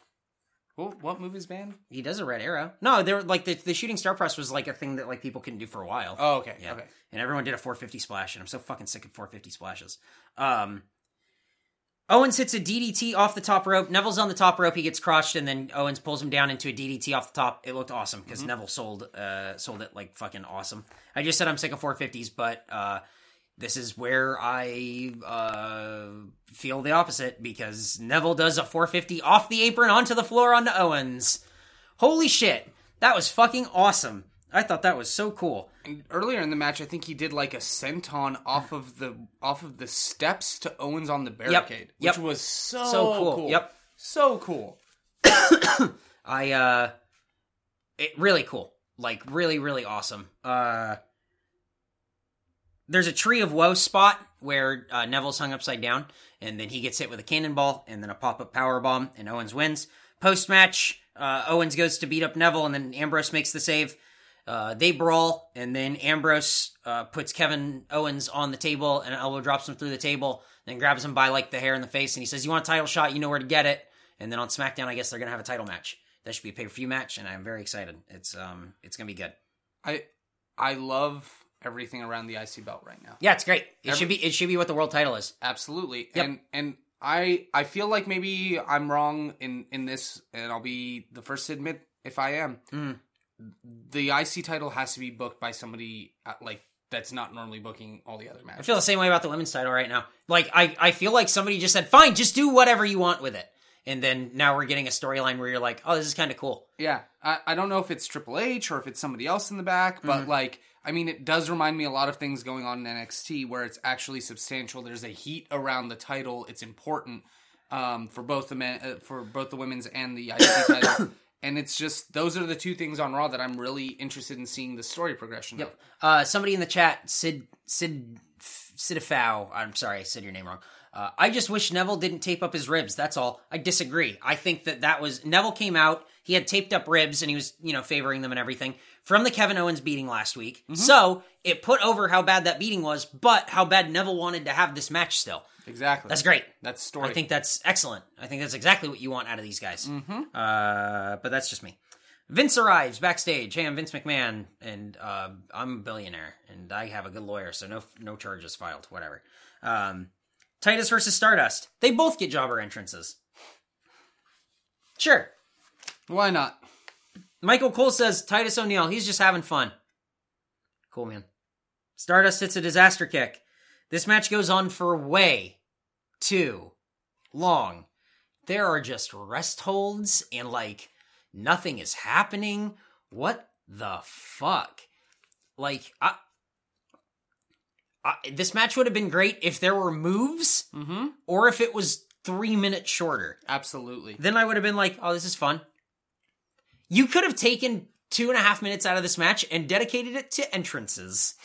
What move is banned? He does a red arrow. No, they were like the, the shooting star press was like a thing that like people couldn't do for a while. Oh, okay. yeah. Okay. And everyone did a 450 splash, and I'm so fucking sick of 450 splashes. Um, Owens hits a DDT off the top rope. Neville's on the top rope. He gets crushed, and then Owens pulls him down into a DDT off the top. It looked awesome because Neville sold uh, sold it like fucking awesome. I just said I'm sick of 450s, but uh, this is where I uh, feel the opposite because Neville does a 450 off the apron onto the floor onto Owens. Holy shit, that was fucking awesome. I thought that was so cool. And earlier in the match, I think he did like a senton off of the off of the steps to Owens on the barricade, Yep. which was so, So cool. cool. Yep. So cool. I uh it really cool. Like really, really awesome. Uh there's a tree of woe spot where uh, Neville's hung upside down, and then he gets hit with a cannonball and then a pop up power bomb, and Owens wins. Post match, uh, Owens goes to beat up Neville, and then Ambrose makes the save. Uh, they brawl, and then Ambrose uh, puts Kevin Owens on the table, and elbow drops him through the table, then grabs him by like the hair in the face, and he says, "You want a title shot? You know where to get it." And then on SmackDown, I guess they're gonna have a title match. That should be a pay per view match, and I'm very excited. It's um, it's gonna be good. I I love everything around the IC belt right now. Yeah, it's great. It Every- should be it should be what the world title is. Absolutely. Yep. And and I I feel like maybe I'm wrong in in this, and I'll be the first to admit if I am. Mm. The IC title has to be booked by somebody uh, like that's not normally booking all the other matches. I feel the same way about the women's title right now. Like I, I feel like somebody just said, "Fine, just do whatever you want with it." And then now we're getting a storyline where you're like, "Oh, this is kind of cool." Yeah, I, I don't know if it's Triple H or if it's somebody else in the back, but like, I mean, it does remind me a lot of things going on in NXT where it's actually substantial. There's a heat around the title. It's important um, for both the men, uh, for both the women's and the IC title. And it's just those are the two things on Raw that I'm really interested in seeing the story progression. Of. Uh, somebody in the chat, Sid Sid Sidafau. I'm sorry, I said your name wrong. Uh, I just wish Neville didn't tape up his ribs. That's all. I disagree. I think that that was Neville came out. He had taped up ribs and he was, you know, favoring them and everything from the Kevin Owens beating last week. So it put over how bad that beating was, but how bad Neville wanted to have this match still. Exactly. That's great. That's story. I think that's excellent. I think that's exactly what you want out of these guys. Mm-hmm. Uh, but that's just me. Vince arrives backstage. Hey, I'm Vince McMahon, and uh, I'm a billionaire, and I have a good lawyer, so no no charges filed. Whatever. Um, Titus versus Stardust. They both get jobber entrances. Sure. Why not? Michael Cole says Titus O'Neil. He's just having fun. Cool, man. Stardust hits a disaster kick. This match goes on for way too long. There are just rest holds and like nothing is happening. What the fuck? Like, I, I this match would have been great if there were moves Mm-hmm. or if it was three minutes shorter. Absolutely. Then I would have been like, oh, this is fun. You could have taken two and a half minutes out of this match and dedicated it to entrances.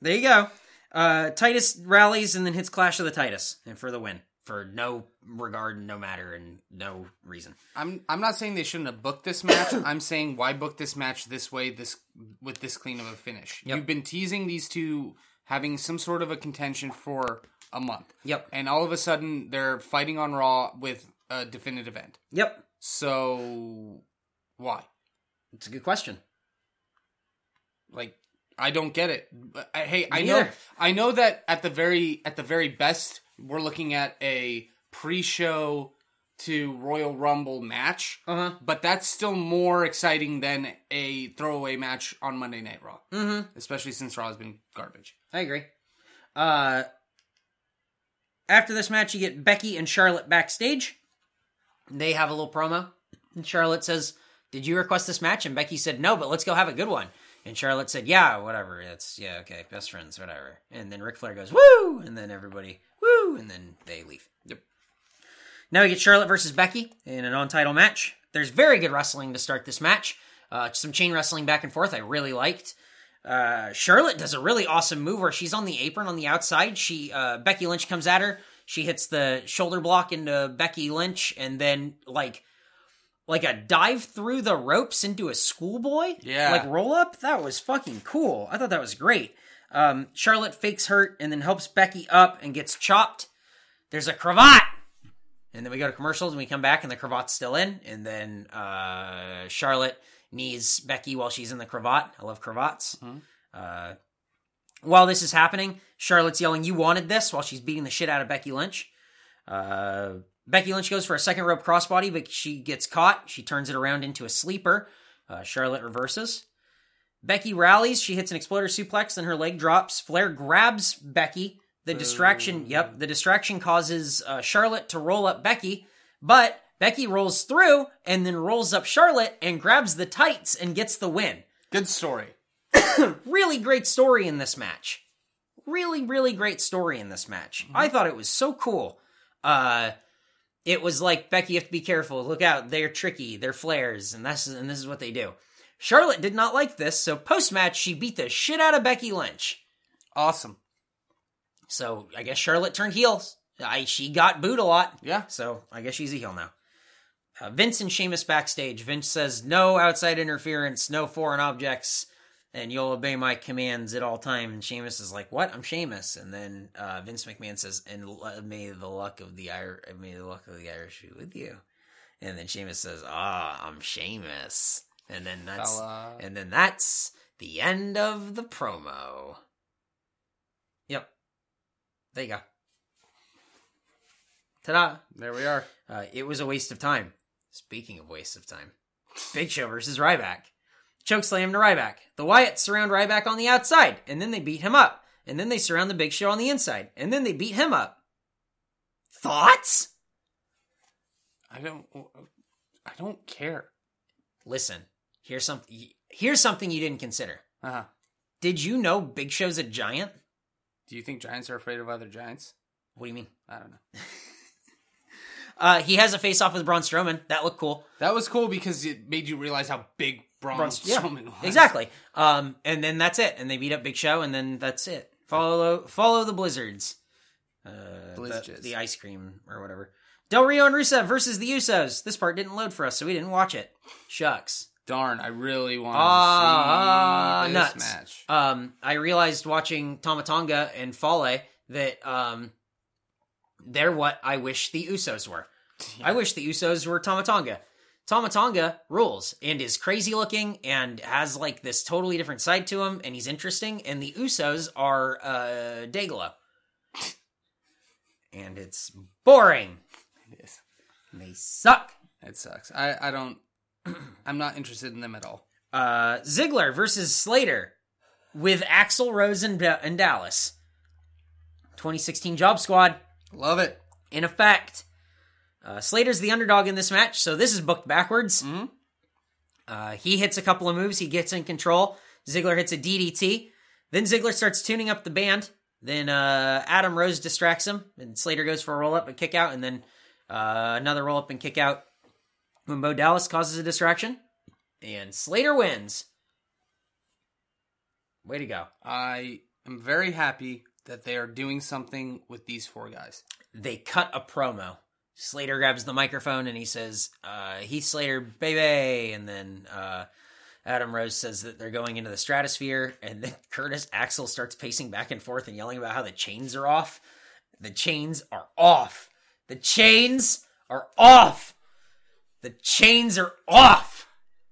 there you go. Uh, Titus rallies and then hits Clash of the Titus and for the win for no regard, no matter, and no reason. I'm I'm not saying they shouldn't have booked this match. I'm saying why book this match this way, this with this clean of a finish. Yep. You've been teasing these two having some sort of a contention for a month, Yep. and all of a sudden they're fighting on Raw with a definitive end. Yep. So why? It's a good question. Like I don't get it. But, hey, I know neither. I know that at the very at the very best we're looking at a pre-show to Royal Rumble match, Uh-huh. but that's still more exciting than a throwaway match on Monday Night Raw, Mm-hmm. especially since Raw has been garbage. I agree. Uh, after this match, you get Becky and Charlotte backstage. They have a little promo. And Charlotte says, Did you request this match? And Becky said, No, but let's go have a good one. And Charlotte said, Yeah, whatever. It's, yeah, okay, best friends, whatever. And then Ric Flair goes, Woo! And then everybody, Woo! And then they leave. Yep. Now we get Charlotte versus Becky in an non title match. There's very good wrestling to start this match. Uh, some chain wrestling back and forth I really liked. Uh, Charlotte does a really awesome move where she's on the apron on the outside. She uh, Becky Lynch comes at her. She hits the shoulder block into Becky Lynch, and then like like a dive through the ropes into a schoolboy. Yeah. like roll up. That was fucking cool. I thought that was great. Um, Charlotte fakes hurt and then helps Becky up and gets chopped. There's a cravat. And then we go to commercials and we come back and the cravat's still in. And then uh, Charlotte knees Becky while she's in the cravat. I love cravats. Uh, while this is happening, Charlotte's yelling, You wanted this while she's beating the shit out of Becky Lynch. Uh, Becky Lynch goes for a second rope crossbody, but she gets caught. She turns it around into a sleeper. Uh, Charlotte reverses. Becky rallies. She hits an exploder suplex, then her leg drops. Flair grabs Becky. The distraction, yep, the distraction causes uh, Charlotte to roll up Becky, but Becky rolls through and then rolls up Charlotte and grabs the tights and gets the win. Good story. Really great story in this match. Really, really great story in this match. I thought it was so cool. Uh, it was like Becky, you have to be careful. Look out, they're tricky. They're Flairs, and that's and this is what they do. Charlotte did not like this, so post match she beat the shit out of Becky Lynch. Awesome. So I guess Charlotte turned heels. I she got booed a lot. Yeah. So I guess she's a heel now. Uh, Vince and Sheamus backstage. Vince says no outside interference, no foreign objects, and you'll obey my commands at all time. And Sheamus is like, "What? I'm Sheamus." And then uh, Vince McMahon says, "And may the luck of the Ir- may the luck of the Irish be with you." And then Sheamus says, "Ah, I'm Sheamus." And then that's Fella. and then that's the end of the promo. Yep. There you go. Ta-da! There we are. Uh, it was a waste of time. Speaking of waste of time, Big Show versus Ryback. Chokeslam to Ryback. The Wyatts surround Ryback on the outside, and then they beat him up. And then they surround the Big Show on the inside, and then they beat him up. Thoughts? I don't. I don't care. Listen, here's something. Here's something you didn't consider. Uh huh. Did you know Big Show's a giant? Do you think giants are afraid of other giants? What do you mean? I don't know. Uh, he has a face off with Braun Strowman. That looked cool. That was cool because it made you realize how big Braun, Braun- yeah, Strowman was. Exactly. Um, and then that's it. And they beat up Big Show, and then that's it. Follow follow the Blizzards. Uh, the, Blizzards. the ice cream or whatever. Del Rio and Rusev versus the Usos. This part didn't load for us, so we didn't watch it. Shucks. Darn, I really wanted Ah, to see nuts. this match. Um, I realized watching Tama Tonga and Fale that um, they're what I wish the Usos were. I wish the Usos were Tama Tonga. Tomatonga rules and is crazy looking and has like this totally different side to him, and he's interesting. And the Usos are uh, Dayglow, and it's boring. It is. They suck. It sucks. I, I don't. I'm not interested in them at all. uh, Ziggler versus Slater with Axel Rose and, and Dallas. 2016 Job Squad Love it. in effect. Uh, Slater's the underdog in this match, so this is booked backwards. Mhm. Uh, he hits a couple of moves, he gets in control. Ziggler hits a DDT. Then Ziggler starts tuning up the band. Then uh, Adam Rose distracts him, and Slater goes for a roll up and kick out, and then uh, another roll up and kick out when Bo Dallas causes a distraction. And Slater wins. Way to go. I am very happy that they are doing something with these four guys. they cut a promo. Slater grabs the microphone and he says, uh, Heath Slater, baby. And then uh, Adam Rose says that they're going into the stratosphere. And then Curtis Axel starts pacing back and forth and yelling about how the chains are off. The chains are off. The chains are off. The chains are off.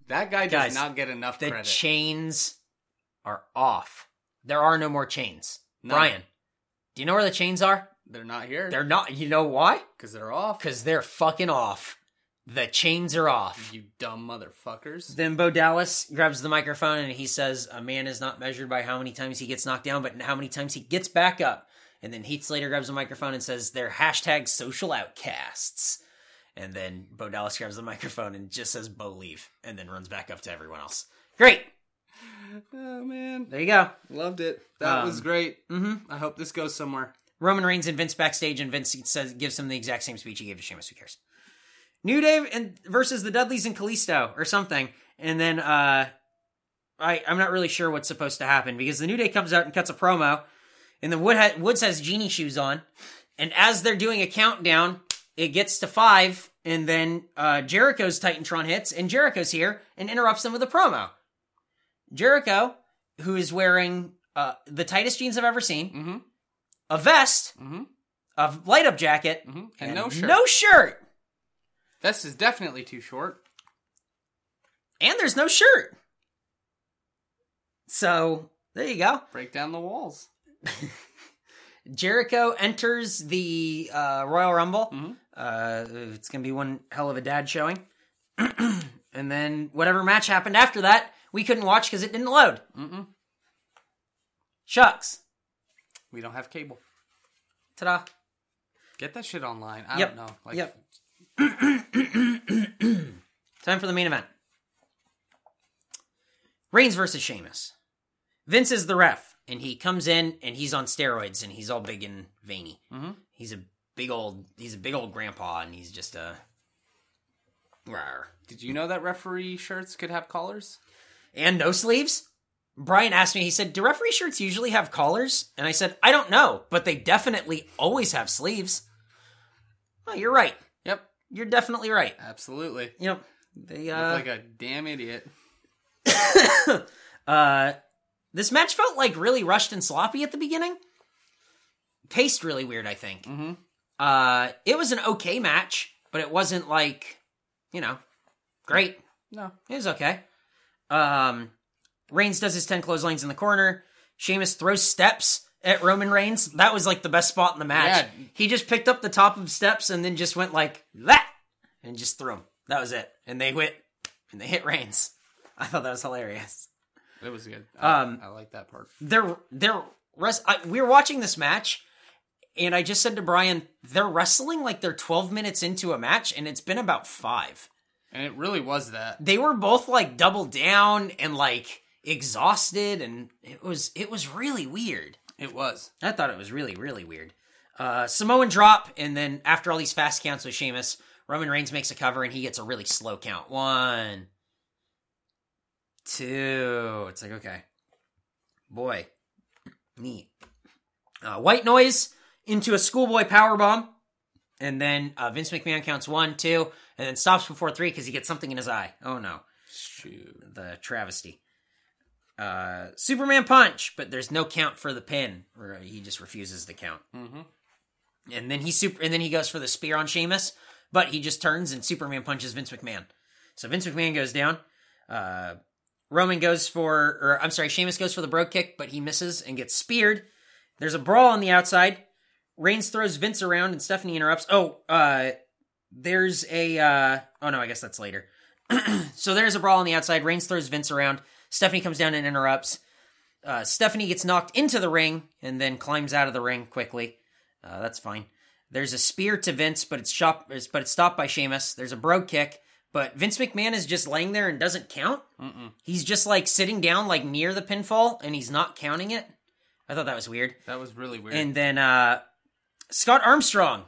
That guy does Guys, not get enough The credit. chains are off. There are no more chains. Brian, do you know where the chains are? They're not here. They're not. You know why? because they're off. Because they're fucking off. The chains are off. You dumb motherfuckers. Then Bo Dallas grabs the microphone and he says, A man is not measured by how many times he gets knocked down, but how many times he gets back up. And then Heath Slater grabs the microphone and says, They're hashtag social outcasts. And then Bo Dallas grabs the microphone and just says, Bo leave. And then runs back up to everyone else. Great. Oh man, There you go. loved it. That Um, was great. Mm-hmm. I hope this goes somewhere. Roman Reigns and Vince backstage, and Vince says gives him the exact same speech he gave to Sheamus. Who cares? New Day and versus the Dudleys and Kalisto or something, and then uh, I I'm not really sure what's supposed to happen because the New Day comes out and cuts a promo, and the Wood ha- Woods has genie shoes on, and as they're doing a countdown, it gets to five, and then uh, Jericho's Titantron hits, and Jericho's here and interrupts them with a promo. Jericho, who is wearing uh, the tightest jeans I've ever seen, Mm-hmm. A vest, Mm-hmm. a light up jacket, Mm-hmm. And, no shirt. No shirt. Vest is definitely too short. And there's no shirt. So there you go. Break down the walls. Jericho enters the uh, Royal Rumble. Mhm. Uh, it's gonna be one hell of a dad showing. and then whatever match happened after that, we couldn't watch because it didn't load. Mm-mm. Shucks. We don't have cable. Ta-da. Get that shit online. I Yep. don't know. Like, Yep. Time for the main event. Reigns versus Sheamus. Vince is the ref, and he comes in and he's on steroids and he's all big and veiny. Mhm. He's a big old he's a big old grandpa and he's just a rawr. Did you know that referee shirts could have collars? and no sleeves. Brian asked me, he said, Do referee shirts usually have collars? And I said, I don't know, but they definitely always have sleeves. Oh, you're right. Yep. You're definitely right. Absolutely. Yep. They Look uh like a damn idiot. uh this match felt like really rushed and sloppy at the beginning. Paced really weird, I think. Mm-hmm. Uh it was an okay match, but it wasn't like, you know, great. No. It was okay. Um Reigns does his 10 clotheslines in the corner. Sheamus throws steps at Roman Reigns. That was like the best spot in the match. Yeah. He just picked up the top of steps and then just went like that and just threw them. That was it. And they went and they hit Reigns. I thought that was hilarious. It was good. I, Um, I like that part. They're they're res- I, we were watching this match and I just said to Brian, they're wrestling like they're 12 minutes into a match and it's been about 5. And it really was that. they were both like double down and like exhausted and it was it was really weird. It was. i thought it was really really weird. Uh samoan drop and then after all these fast counts with Sheamus, roman reigns makes a cover and he gets a really slow count. One two it's like okay. Boy neat. Uh, white noise into a schoolboy power bomb and then uh, vince mcmahon counts one two and then stops before three because he gets something in his eye. Oh no. Shoot. the travesty. Uh, Superman punch, but there's no count for the pin, or he just refuses to count. Mm-hmm. And then he super, and then he goes for the spear on Sheamus, but he just turns and Superman punches Vince McMahon. So Vince McMahon goes down. Uh, Roman goes for, or I'm sorry, Sheamus goes for the brogue kick, but he misses and gets speared. There's a brawl on the outside. Reigns throws Vince around and Stephanie interrupts. Oh, uh, there's a, uh, oh no, I guess that's later. so there's a brawl on the outside. Reigns throws Vince around. Stephanie comes down and interrupts. Uh, Stephanie gets knocked into the ring and then climbs out of the ring quickly. Uh, that's fine. There's a spear to Vince, but it's shot, but it's stopped by Sheamus. There's a brogue kick, but Vince McMahon is just laying there and doesn't count. Mm-mm. He's just like sitting down, like near the pinfall, and he's not counting it. I thought that was weird. That was really weird. And then uh, Scott Armstrong,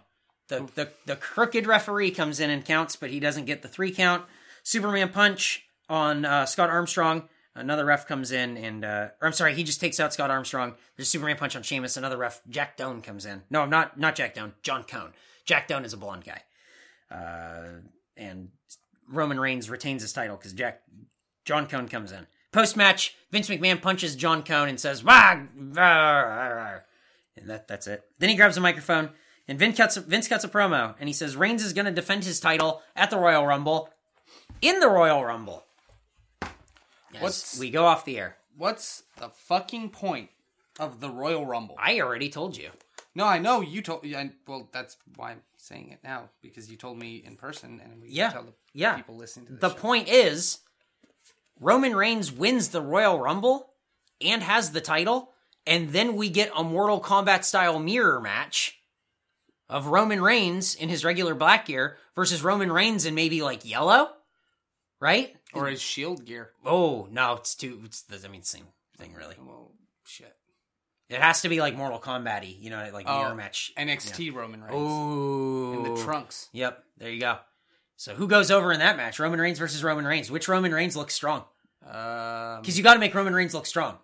the, the the crooked referee, comes in and counts, but he doesn't get the three count. Superman punch on uh, Scott Armstrong. Another ref comes in and, uh, or I'm sorry, he just takes out Scott Armstrong. There's a Superman punch on Sheamus. Another ref, Jack Doan, comes in. No, I'm not not Jack Doan. John Cone. Jack Doan is a blonde guy. Uh, and Roman Reigns retains his title because Jack John Cone comes in. Post match, Vince McMahon punches John Cone and says, "Wah, rah, rah, rah." and that that's it. Then he grabs a microphone and Vince cuts Vince cuts a promo and he says Reigns is going to defend his title at the Royal Rumble, in the Royal Rumble. Yes, What's- we go off the air? What's the fucking point of the Royal Rumble? I already told you. No, I know you told. Yeah, well, that's why I'm saying it now because you told me in person, and we Yeah. tell the Yeah. people listening to The the show. point is, Roman Reigns wins the Royal Rumble and has the title, and then we get a Mortal Kombat style mirror match of Roman Reigns in his regular black gear versus Roman Reigns in maybe like yellow, right? or his shield gear. Oh no, it's too. It's the, I mean, same thing really. Well, shit. It has to be like Mortal Kombat y, you know, like Oh, mirror match. NXT Roman Reigns Oh, in the trunks. Yep, there you go. So who goes over in that match? Roman Reigns versus Roman Reigns. Which Roman Reigns looks strong? Um, Because you got to make Roman Reigns look strong.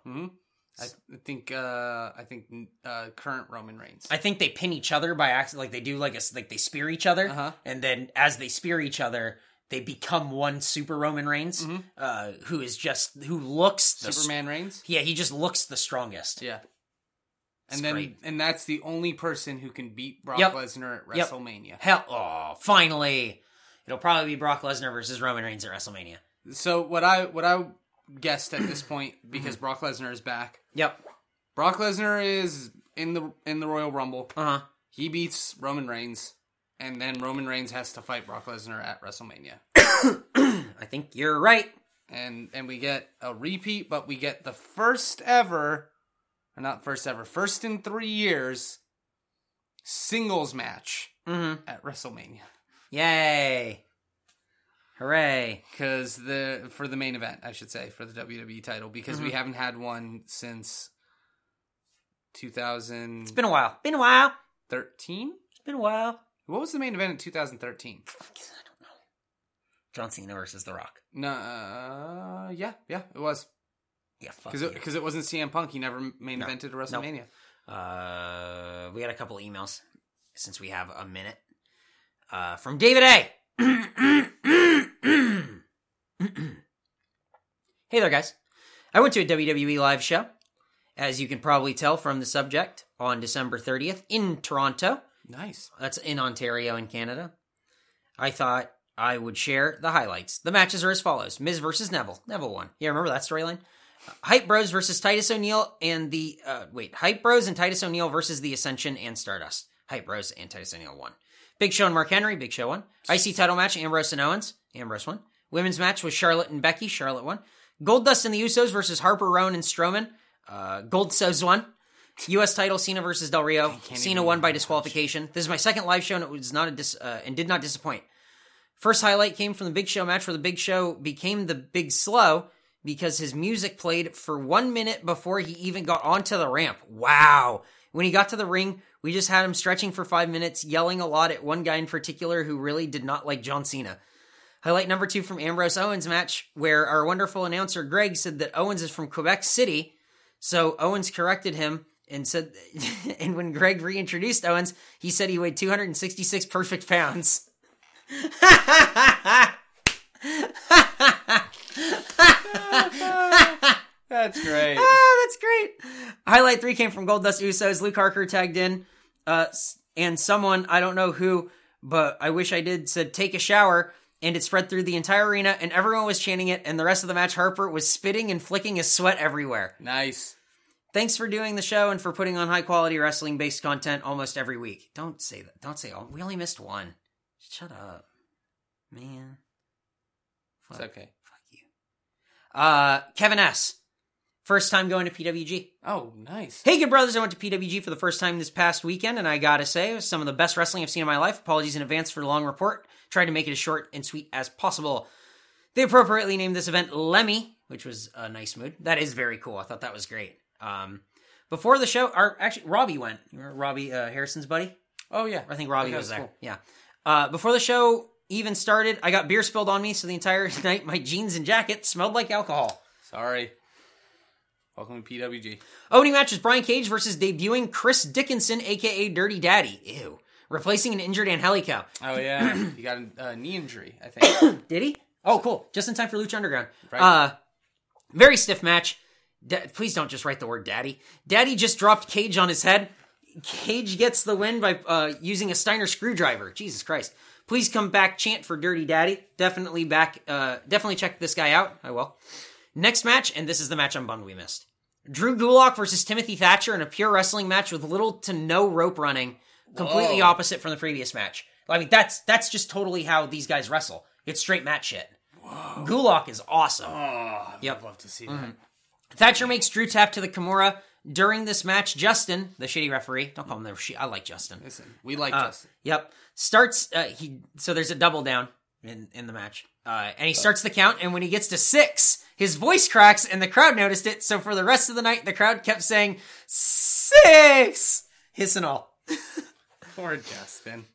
I think uh, I think uh, current Roman Reigns. I think they pin each other by accident. Like they do, like a, like they spear each other, Uh-huh. and then as they spear each other, they become one Super Roman Reigns, Mm-hmm. uh, who is just who looks the Superman Reigns. Yeah, he just looks the strongest. Yeah. It's And then great. and that's the only person who can beat Brock Yep. Lesnar at Yep. WrestleMania. Hell, oh, finally, it'll probably be Brock Lesnar versus Roman Reigns at WrestleMania. So what I what I guessed at this point because Mm-hmm. Brock Lesnar is back. Yep. Brock Lesnar is in the in the Royal Rumble. Uh huh. He beats Roman Reigns, and then Roman Reigns has to fight Brock Lesnar at WrestleMania. I think you're right. And and we get a repeat, but we get the first ever, or not first ever, first in three years, singles match Mm-hmm. at WrestleMania. Yay! Hooray! Because the for the main event, I should say, for the WWE title, because Mm-hmm. we haven't had one since 2000. It's been a while. Been a while. 13. It's been a while. What was the main event in 2013? I don't know. John Cena versus The Rock. No, uh, yeah, yeah, it was Yeah, fuck because it, it wasn't CM Punk. He never main No. evented a WrestleMania. Uh, we got a couple emails since we have a minute. Uh, from David A. hey there, guys. I went to a WWE live show, as you can probably tell from the subject, on December 30th in Toronto. Nice. That's in Ontario in Canada. I thought I would share the highlights. The matches are as follows Miz versus Neville. Neville won. Yeah, remember that storyline? Hype Bros versus Titus O'Neil and the. Uh, wait, Hype Bros and Titus O'Neil versus the Ascension and Stardust. Hype Bros and Titus O'Neil won. Big Show and Mark Henry. Big Show won. IC title match Ambrose and Owens. Ambrose won. Women's match was Charlotte and Becky. Charlotte won. Goldust and the Usos versus Harper, Rowan, and Strowman. Uh, Goldust won. U.S. title Cena versus Del Rio. Cena won by disqualification. This is my second live show, and it was not a dis- uh, and did not disappoint. First highlight came from the Big Show match, where the Big Show became the Big Slow because his music played for one minute before he even got onto the ramp. Wow! When he got to the ring, we just had him stretching for five minutes, yelling a lot at one guy in particular who really did not like John Cena. Highlight number two from Ambrose Owens match, where our wonderful announcer Greg said that Owens is from Quebec City. So Owens corrected him and said, and when Greg reintroduced Owens, he said he weighed 266 perfect pounds. That's great. Ah, that's great. Highlight three came from Goldust Usos. Luke Harper tagged in, uh, and someone I don't know who, but I wish I did said take a shower, and it spread through the entire arena, and everyone was chanting it. And the rest of the match, Harper was spitting and flicking his sweat everywhere. nice. Thanks for doing the show and for putting on high quality wrestling based content almost every week. Don't say that. Don't say. Oh, we only missed one. Shut up, man. It's okay. Fuck you. Uh, Kevin S. First time going to PWG. Oh, nice. Hey, good brothers. I went to PWG for the first time this past weekend, and I gotta say, it was some of the best wrestling I've seen in my life. Apologies in advance for the long report. Tried to make it as short and sweet as possible. They appropriately named this event Lemmy, which was a nice mood. That is very cool. I thought that was great. Um, before the show, or actually, Robbie went. You remember Robbie uh, Harrison's buddy? Oh yeah. I think Robbie Okay, was there. cool. Yeah. Uh, before the show even started, I got beer spilled on me, so the entire night my jeans and jacket smelled like alcohol. Sorry. Welcome to PWG. Opening match is Brian Cage versus debuting Chris Dickinson, aka Dirty Daddy. Ew. Replacing an injured Angelico. Oh yeah, you got a uh, knee injury, I think. Did he? Oh, cool. Just in time for Lucha Underground. Right. Uh, very stiff match. Da- please don't just write the word daddy. Daddy just dropped Cage on his head. Cage gets the win by uh, using a Steiner screwdriver. Jesus Christ. Please come back, chant for Dirty Daddy. Definitely back, uh, definitely check this guy out. I will. Next match, and this is the match I'm bummed we missed. Drew Gulak versus Timothy Thatcher in a pure wrestling match with little to no rope running, completely Whoa. opposite from the previous match. I mean, that's that's just totally how these guys wrestle. It's straight match shit. Gulak is awesome. Oh, Yep. I'd love to see that. Thatcher makes Drew tap to the Kimura during this match. Justin, the shitty referee, don't call him the shitty. I like Justin. Listen, we like Uh, Justin. Yep. Starts uh, he so there's a double down in in the match. Uh, and he starts the count and when he gets to 6, his voice cracks and the crowd noticed it. So for the rest of the night the crowd kept saying 6 hiss and all. Poor Justin.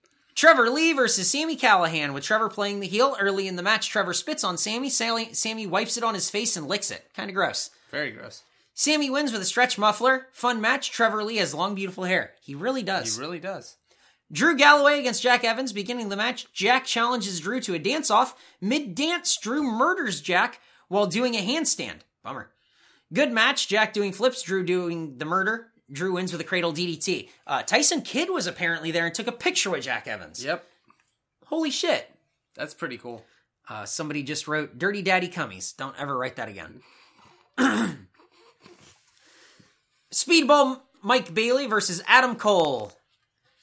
Trevor Lee versus Sami Callihan with Trevor playing the heel early in the match. Trevor spits on Sammy. Sammy, Sammy wipes it on his face and licks it. Kind of gross. Very gross. Sammy wins with a stretch muffler. Fun match. Trevor Lee has long, beautiful hair. He really does. He really does. Drew Galloway against Jack Evans, beginning the match. Jack challenges Drew to a dance off. Mid dance, Drew murders Jack while doing a handstand. Bummer. Good match. Jack doing flips, Drew doing the murder. Drew wins with a cradle DDT. Uh, Tyson Kidd was apparently there and took a picture with Jack Evans. Yep. Holy shit. That's pretty cool. Uh, somebody just wrote Dirty Daddy Cummies. Don't ever write that again. Speedball Mike Bailey versus Adam Cole.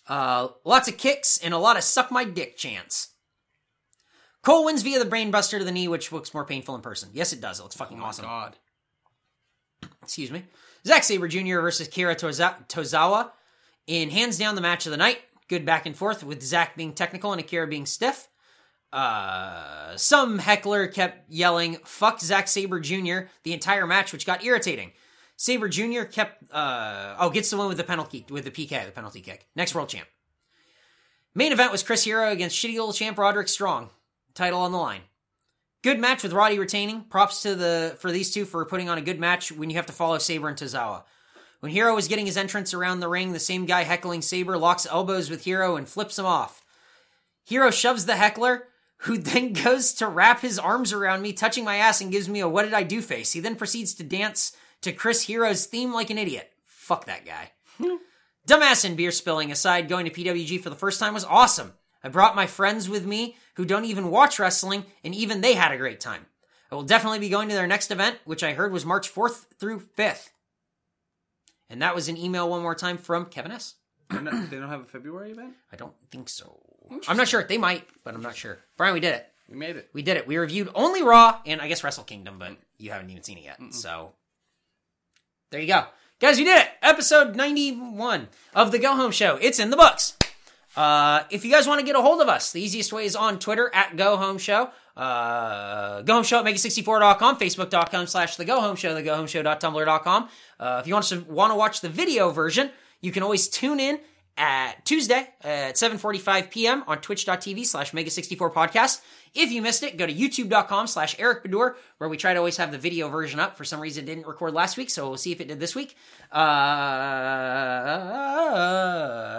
Uh, lots of kicks and a lot of suck my dick chants. Cole wins via the brainbuster to the knee, which looks more painful in person. Yes, it does. It looks fucking Oh my awesome. God. Excuse me. Zack Sabre Jr. versus Kira Toza- Tozawa in hands down the match of the night. Good back and forth with Zack being technical and Akira being stiff. Uh, some heckler kept yelling "fuck Zack Sabre Jr." the entire match, which got irritating. Sabre Jr. kept uh oh gets the win with the penalty with the PK, the penalty kick. Next world champ. Main event was Chris Hero against shitty old champ Roderick Strong. Title on the line. Good match with Roddy retaining. Props to the for these two for putting on a good match when you have to follow Sabre and Tozawa. When Hero is getting his entrance around the ring, the same guy heckling Sabre locks elbows with Hero and flips him off. Hero shoves the heckler, who then goes to wrap his arms around me, touching my ass, and gives me a what did I do face. He then proceeds to dance to Chris Hero's theme like an idiot. Fuck that guy. Dumbass and beer spilling aside, going to PWG for the first time was awesome. I brought my friends with me who don't even watch wrestling, and even they had a great time. I will definitely be going to their next event, which I heard was March 4th through 5th. And that was an email one more time from Kevin S. Not- they don't have a February event? I don't think so. I'm not sure. They might, but I'm not sure. Brian, we did it. We made it. We did it. We reviewed only Raw and I guess Wrestle Kingdom, but you haven't even seen it yet. So there you go. Guys, we did it. Episode 91 of the Go Home Show. It's in the books. Uh, if you guys want to get a hold of us, the easiest way is on Twitter at Go Home Show. Uh, go home show at mega64.com, facebook.com slash the go home show, the go home show.tumblr.com. Uh, if you want to want to watch the video version, you can always tune in at Tuesday at 7.45 p.m. on twitch.tv slash mega64 podcast. If you missed it, go to youtube.com slash Eric Baudour, where we try to always have the video version up. For some reason, it didn't record last week, so we'll see if it did this week. Uh,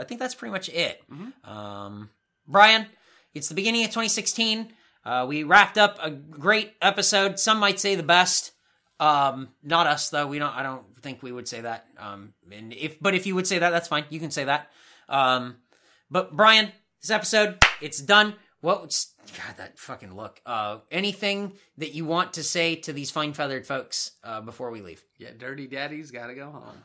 I think that's pretty much it. Um, Brian, it's the beginning of 2016. Uh, we wrapped up a great episode. Some might say the best. Um, not us though. We don't. I don't think we would say that. Um, and if but if you would say that, that's fine. You can say that. Um, but Brian, this episode, it's done. What? God, that fucking look. Uh, anything that you want to say to these fine feathered folks uh, before we leave? Yeah, Dirty Daddy's gotta go home.